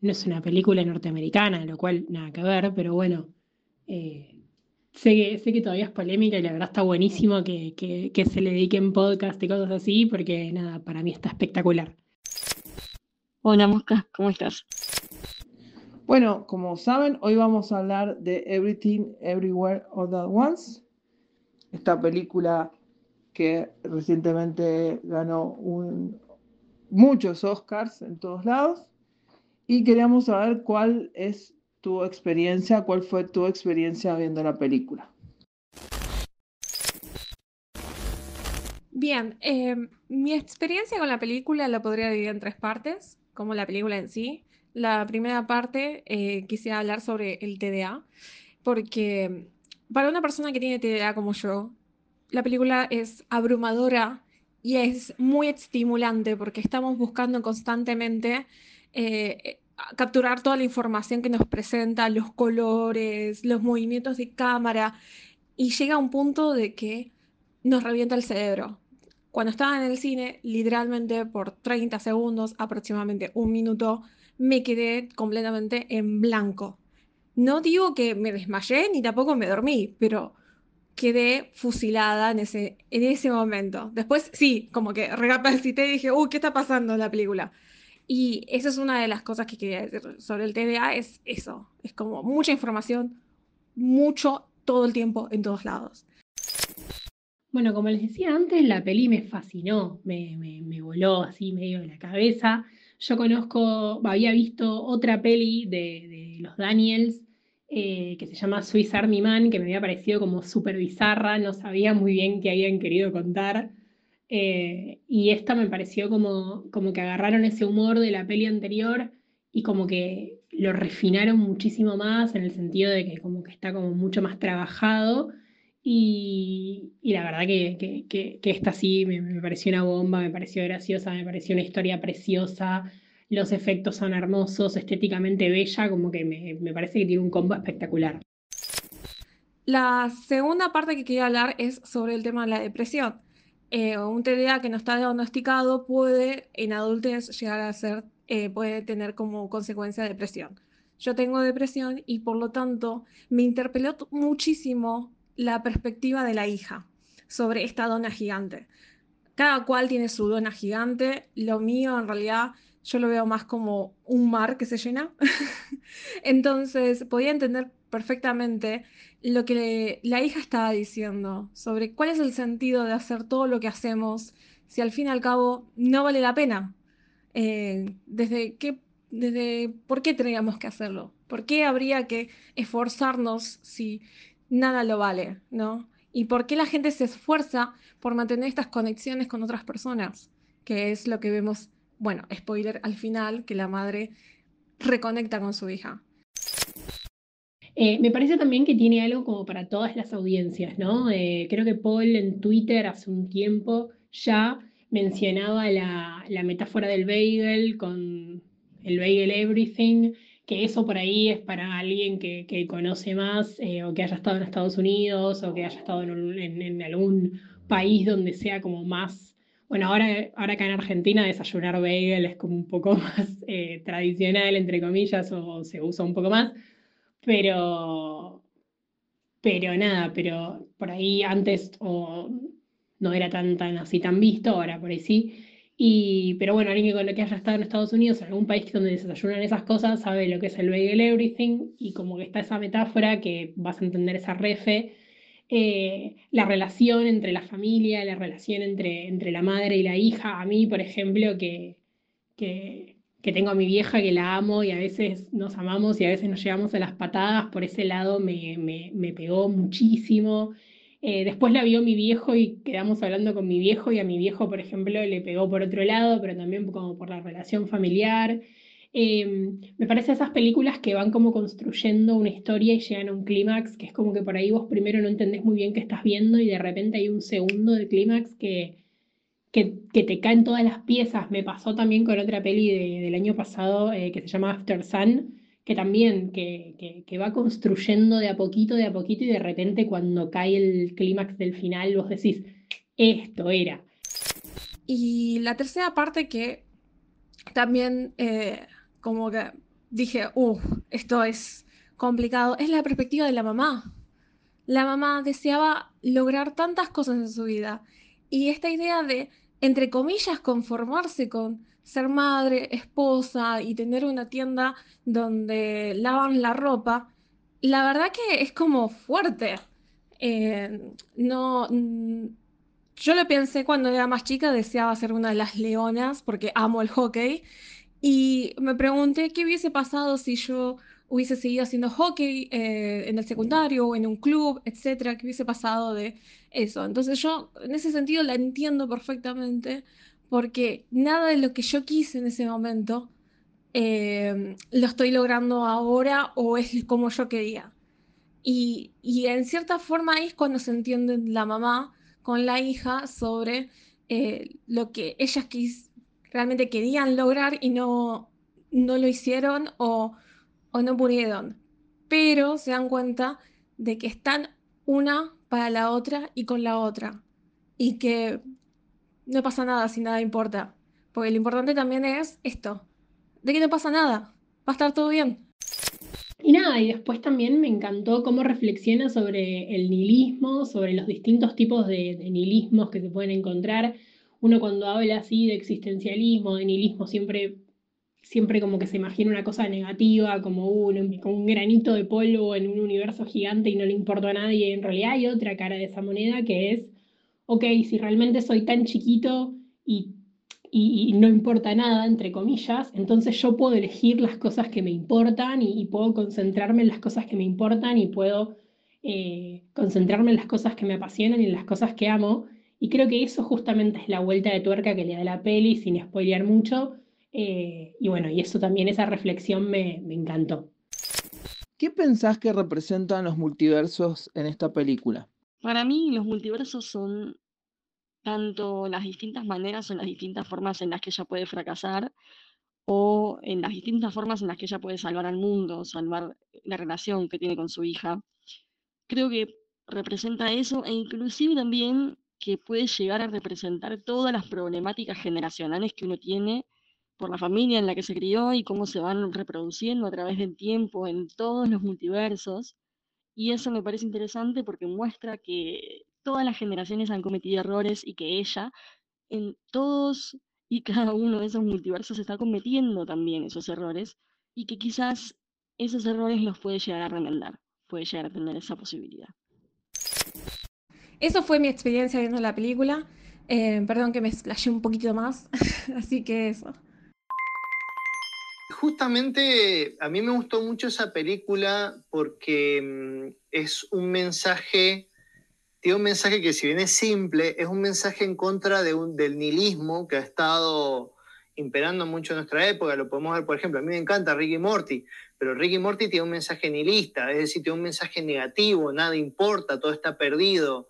no es una película norteamericana, lo cual nada que ver, pero bueno, eh, sé, que, sé que todavía es polémica y la verdad está buenísimo que, que se le dediquen podcast y cosas así, porque nada, para mí está espectacular. Hola, Mosca, ¿cómo estás? Bueno, como saben, hoy vamos a hablar de Everything Everywhere All At Once, esta película que recientemente ganó muchos Oscars en todos lados. Y queríamos saber cuál es tu experiencia, cuál fue tu experiencia viendo la película. Bien, em, mi experiencia con la película la podría dividir en tres partes, como la película en sí. La primera parte eh, quisiera hablar sobre el TDA, porque para una persona que tiene TDA como yo, la película es abrumadora y es muy estimulante porque estamos buscando constantemente eh, capturar toda la información que nos presenta, los colores, los movimientos de cámara, y llega a un punto de que nos revienta el cerebro. Cuando estaba en el cine, literalmente por 30 segundos, aproximadamente un minuto, me quedé completamente en blanco. No digo que me desmayé ni tampoco me dormí, pero quedé fusilada en ese, en ese momento. Después sí, como que recapacité y dije, uy, ¿qué está pasando en la película? Y esa es una de las cosas que quería decir sobre el TDA, es eso, es como mucha información, mucho, todo el tiempo, en todos lados. Bueno, como les decía antes, la peli me fascinó, me, me, voló así medio de la cabeza. Yo conozco, había visto otra peli de, de los Daniels, eh, que se llama Swiss Army Man, que me había parecido como súper bizarra, no sabía muy bien qué habían querido contar. Eh, y esta me pareció como, como que agarraron ese humor de la peli anterior y como que lo refinaron muchísimo más en el sentido de que como que está como mucho más trabajado. Y, y la verdad que, que, que, esta sí me, me, pareció una bomba, me pareció graciosa, me pareció una historia preciosa, los efectos son hermosos, estéticamente bella, como que me, parece que tiene un combo espectacular. La segunda parte que quería hablar es sobre el tema de la depresión. Eh, un TDA que no está diagnosticado puede en adultez llegar a ser, eh, puede tener como consecuencia depresión. Yo tengo depresión y por lo tanto me interpeló muchísimo la perspectiva de la hija sobre esta dona gigante. Cada cual tiene su dona gigante, lo mío en realidad yo lo veo más como un mar que se llena. (laughs) Entonces, podía entender perfectamente lo que la hija estaba diciendo sobre cuál es el sentido de hacer todo lo que hacemos si al fin y al cabo no vale la pena. Eh, desde qué, desde por qué tendríamos que hacerlo, por qué habría que esforzarnos si nada lo vale, ¿no? Y por qué la gente se esfuerza por mantener estas conexiones con otras personas, que es lo que vemos bueno, spoiler al final, que la madre reconecta con su hija. Eh, me parece también que tiene algo como para todas las audiencias, ¿no? Eh, creo que Paul en Twitter hace un tiempo ya mencionaba la, la metáfora del bagel con el bagel everything, que eso por ahí es para alguien que, que conoce más eh, o que haya estado en Estados Unidos o que haya estado en, algún país donde sea como más, bueno, ahora, ahora acá en Argentina desayunar bagel es como un poco (laughs) más eh, tradicional, entre comillas, o se usa un poco más, pero, pero nada, pero por ahí antes o no era tan, tan así tan visto, ahora por ahí sí. Y, pero bueno, alguien que, que haya estado en Estados Unidos, en algún país donde desayunan esas cosas, sabe lo que es el bagel everything y como que está esa metáfora que vas a entender esa refe, eh, la relación entre la familia, la relación entre, entre la madre y la hija. A mí, por ejemplo, que, que, tengo a mi vieja que la amo y a veces nos amamos y a veces nos llevamos a las patadas, por ese lado me, me, me pegó muchísimo. Eh, después la vio mi viejo y quedamos hablando con mi viejo y a mi viejo, por ejemplo, le pegó por otro lado, pero también como por la relación familiar. Eh, me parece esas películas que van como construyendo una historia y llegan a un clímax, que es como que por ahí vos primero no entendés muy bien qué estás viendo y de repente hay un segundo de clímax que, que, que, te caen todas las piezas. Me pasó también con otra peli de, del año pasado eh, que se llama After Sun, que también, que, que, va construyendo de a poquito, de a poquito, y de repente cuando cae el clímax del final, vos decís, esto era. Y la tercera parte que también eh, como que dije, uff, esto es complicado, es la perspectiva de la mamá. La mamá deseaba lograr tantas cosas en su vida. Y esta idea de, entre comillas, conformarse con ser madre, esposa y tener una tienda donde lavan la ropa, la verdad que es como fuerte. Eh, no, yo lo pensé cuando era más chica, deseaba ser una de las leonas porque amo el hockey y me pregunté qué hubiese pasado si yo hubiese seguido haciendo hockey eh, en el secundario o en un club, etcétera, qué hubiese pasado de eso. Entonces yo en ese sentido la entiendo perfectamente porque nada de lo que yo quise en ese momento eh, lo estoy logrando ahora o es como yo quería. Y, y, en cierta forma ahí es cuando se entiende la mamá con la hija sobre eh, lo que ellas quis, realmente querían lograr y no, no lo hicieron o, o no pudieron. Pero se dan cuenta de que están una para la otra y con la otra. Y que no pasa nada si nada importa. Porque lo importante también es esto, de que no pasa nada, va a estar todo bien. Y nada, y después también me encantó cómo reflexiona sobre el nihilismo, sobre los distintos tipos de, de nihilismos que se pueden encontrar. Uno cuando habla así de existencialismo, de nihilismo, siempre, siempre como que se imagina una cosa negativa, como un, como un granito de polvo en un universo gigante y no le importa a nadie. En realidad hay otra cara de esa moneda que es ok, si realmente soy tan chiquito y, no importa nada, entre comillas, entonces yo puedo elegir las cosas que me importan y, y puedo concentrarme en las cosas que me importan y puedo eh, concentrarme en las cosas que me apasionan y en las cosas que amo. Y creo que eso justamente es la vuelta de tuerca que le da la peli, sin spoilear mucho. Eh, y bueno, y eso también, esa reflexión me, me encantó. ¿Qué pensás que representan los multiversos en esta película? Para mí los multiversos son tanto las distintas maneras o las distintas formas en las que ella puede fracasar o en las distintas formas en las que ella puede salvar al mundo, salvar la relación que tiene con su hija. Creo que representa eso e inclusive también que puede llegar a representar todas las problemáticas generacionales que uno tiene por la familia en la que se crió y cómo se van reproduciendo a través del tiempo en todos los multiversos. Y eso me parece interesante porque muestra que todas las generaciones han cometido errores y que ella, en todos y cada uno de esos multiversos, está cometiendo también esos errores y que quizás esos errores los puede llegar a remendar, puede llegar a tener esa posibilidad. Eso fue mi experiencia viendo la película. Eh, perdón que me explayé un poquito más, (laughs) así que eso. Justamente a mí me gustó mucho esa película porque mm, es un mensaje, tiene un mensaje que si bien es simple, es un mensaje en contra de un, del nihilismo que ha estado imperando mucho en nuestra época. Lo podemos ver, por ejemplo, a mí me encanta Ricky Morty, pero Ricky Morty tiene un mensaje nihilista, es decir, tiene un mensaje negativo, nada importa, todo está perdido.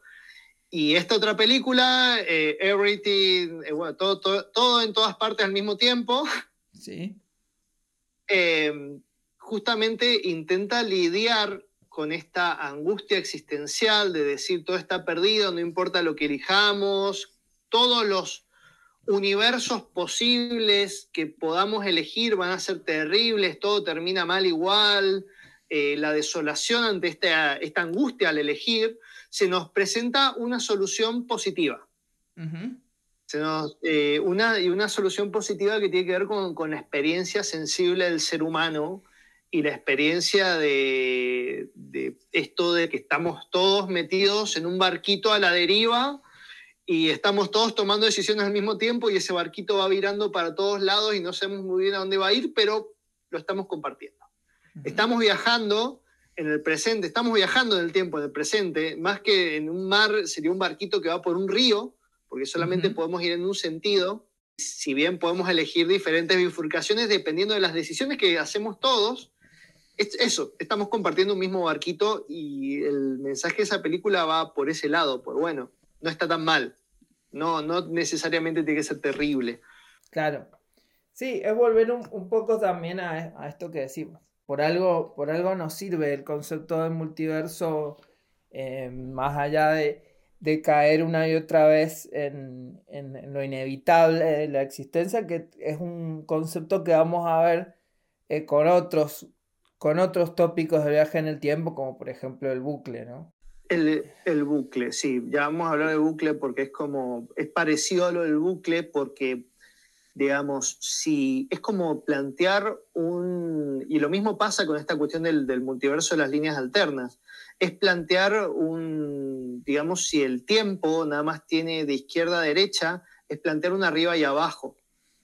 Y esta otra película, eh, Everything, eh, bueno, todo, todo, todo, en todas partes al mismo tiempo, Sí. eh, justamente intenta lidiar con esta angustia existencial de decir todo está perdido, no importa lo que elijamos, todos los universos posibles que podamos elegir van a ser terribles, todo termina mal igual, eh, la desolación ante esta, esta angustia al elegir, se nos presenta una solución positiva. Ujú. Se nos- eh, una, y una solución positiva que tiene que ver con, con la experiencia sensible del ser humano y la experiencia de, de esto de que estamos todos metidos en un barquito a la deriva y estamos todos tomando decisiones al mismo tiempo y ese barquito va virando para todos lados y no sabemos muy bien a dónde va a ir, pero lo estamos compartiendo. Estamos viajando en el presente, estamos viajando en el tiempo, en el presente, más que en un mar, sería un barquito que va por un río, porque solamente podemos ir en un sentido, si bien podemos elegir diferentes bifurcaciones dependiendo de las decisiones que hacemos todos, es eso, estamos compartiendo un mismo barquito y el mensaje de esa película va por ese lado, por bueno, no está tan mal, no, no necesariamente tiene que ser terrible. Claro. Sí, es volver un, un poco también a, a esto que decimos. Por algo, por algo nos sirve el concepto del multiverso, eh, más allá de, de caer una y otra vez en, lo inevitable de la existencia, que es un concepto que vamos a ver eh, con otros, con otros tópicos de viaje en el tiempo, como por ejemplo el bucle, ¿no? El, el bucle, sí, ya vamos a hablar del bucle porque es como, es parecido a lo del bucle porque, digamos, si es como plantear un, y lo mismo pasa con esta cuestión del, del multiverso de las líneas alternas, es plantear un, digamos, si el tiempo nada más tiene de izquierda a derecha, es plantear un arriba y abajo,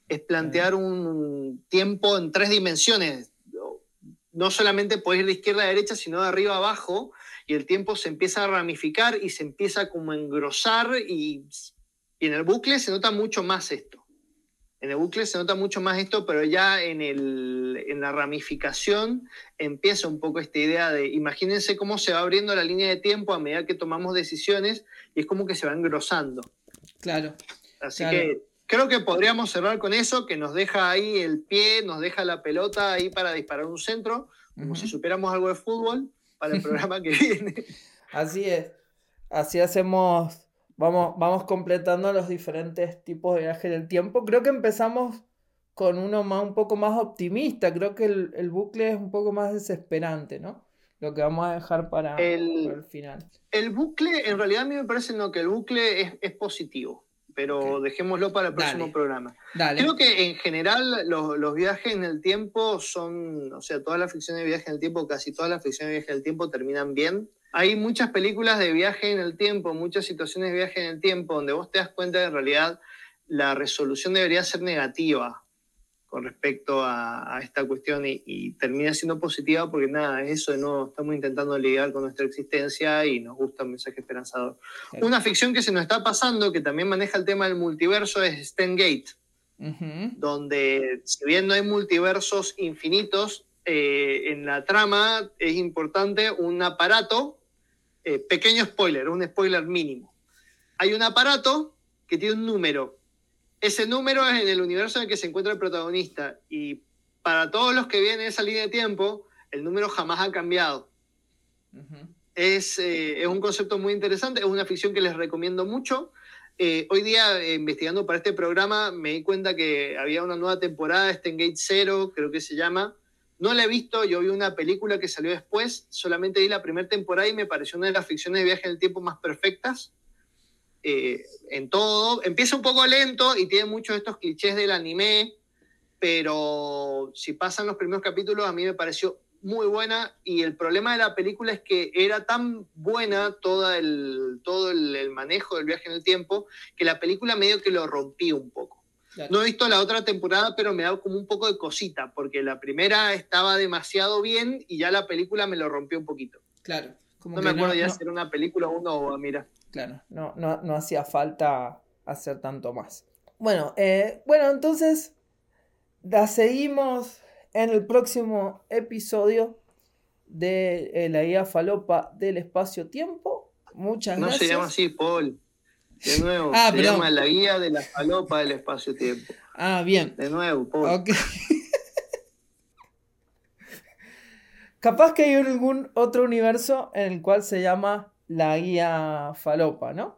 es plantear un tiempo en tres dimensiones, no solamente puedes ir de izquierda a derecha, sino de arriba a abajo, y el tiempo se empieza a ramificar y se empieza como a engrosar y, y en el bucle se nota mucho más esto. En el bucle se nota mucho más esto, pero ya en, el, en la ramificación empieza un poco esta idea de, imagínense cómo se va abriendo la línea de tiempo a medida que tomamos decisiones y es como que se va engrosando. Claro. Así Claro. que creo que podríamos cerrar con eso, que nos deja ahí el pie, nos deja la pelota ahí para disparar un centro, como si supiéramos algo de fútbol para el (laughs) programa que viene. Así es. Así hacemos, vamos, vamos completando los diferentes tipos de viaje del tiempo. Creo que empezamos con uno más, un poco más optimista. Creo que el, el bucle es un poco más desesperante, ¿no? Lo que vamos a dejar para, El- para el final. El bucle, en realidad a mí me parece no, que el bucle es, es positivo, pero dejémoslo para el próximo Dale. programa. Dale. Creo que en general los, los viajes en el tiempo son, o sea, todas las ficciones de viaje en el tiempo, casi todas las ficciones de viaje en el tiempo terminan bien. Hay muchas películas de viaje en el tiempo, muchas situaciones de viaje en el tiempo, donde vos te das cuenta que en realidad la resolución debería ser negativa con respecto a, a esta cuestión y, y termina siendo positiva porque nada, es eso de no estamos intentando lidiar con nuestra existencia y nos gusta un mensaje esperanzador. Una ficción que se nos está pasando, que también maneja el tema del multiverso, es Stan Gate Ujú. donde si bien no hay multiversos infinitos, eh, en la trama es importante un aparato, eh, pequeño spoiler, un spoiler mínimo. Hay un aparato que tiene un número. Ese número es en el universo en el que se encuentra el protagonista y para todos los que vienen en esa línea de tiempo, el número jamás ha cambiado. Es, eh, es un concepto muy interesante, es una ficción que les recomiendo mucho. Eh, hoy día, eh, investigando para este programa, me di cuenta que había una nueva temporada, este Gate Zero, creo que se llama. No la he visto, yo vi una película que salió después, solamente vi la primera temporada y me pareció una de las ficciones de viaje en el tiempo más perfectas. Eh, en todo, empieza un poco lento y tiene muchos de estos clichés del anime, pero si pasan los primeros capítulos, a mí me pareció muy buena y el problema de la película es que era tan buena toda el, todo el, el manejo del viaje en el tiempo que la película medio que lo rompí un poco. Claro. No he visto la otra temporada, pero me da como un poco de cosita, porque la primera estaba demasiado bien y ya la película me lo rompió un poquito. Claro. Como No que me acuerdo ya no- si era una película o una ova, mira. Claro, no, no, no hacía falta hacer tanto más. Bueno, eh, bueno, entonces la seguimos en el próximo episodio de eh, la guía falopa del espacio-tiempo. muchas No gracias. se llama así, Paul. De nuevo, Ah, se perdón. llama la guía de la falopa del espacio-tiempo. Ah, bien. De nuevo, Paul. Ok. Capaz que hay algún otro universo en el cual se llama la guía falopa, ¿no?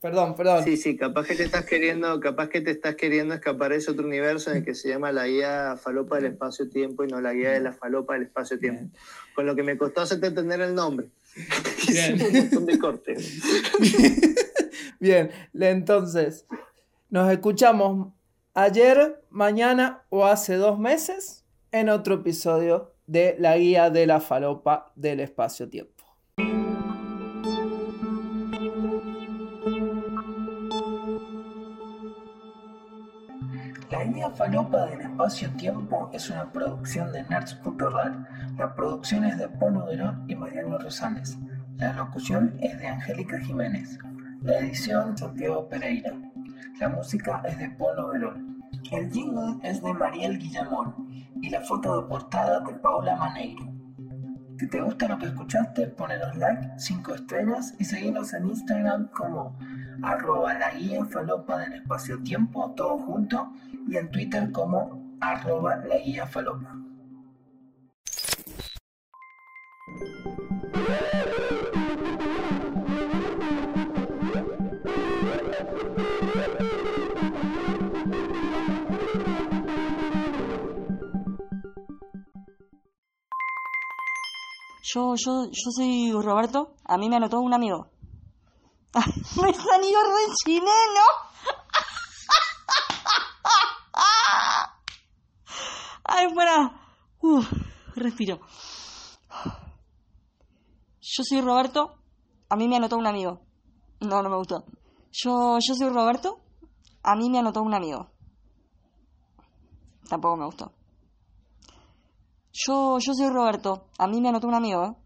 Perdón, perdón. Sí, sí, capaz que te estás queriendo, capaz que te estás queriendo escapar a ese otro universo en el que se llama la guía falopa del espacio-tiempo y no la guía de la falopa del espacio-tiempo. Con lo que me costó hacerte entender el nombre. (laughs) Bien. Un montón de cortes. (laughs) Bien, entonces, nos escuchamos ayer, mañana o hace dos meses en otro episodio de La Guía de la Falopa del Espacio-Tiempo. La Guía Falopa del Espacio-Tiempo es una producción de Nerds.rar. La producción es de Polo Derón y Mariano Rosales. La locución es de Angélica Jiménez. La edición Santiago Pereira. La música es de Polo Verón. El jingle es de Mariel Guillamón y la foto de portada de Paula Maneiro. Si te gusta lo que escuchaste, ponenos like, 5 estrellas y seguinos en Instagram como arroba la guía del espacio tiempo, todo junto, y en Twitter como arroba la guía falopa. Yo, yo, yo soy Roberto. A mí me anotó un amigo. (laughs) me salió re chileno. (laughs) Ay, para. Uf, respiro. Yo soy Roberto. A mí me anotó un amigo. No, no me gustó. Yo, yo soy Roberto. A mí me anotó un amigo. Tampoco me gustó. Yo, yo soy Roberto. A mí me anotó un amigo, ¿eh?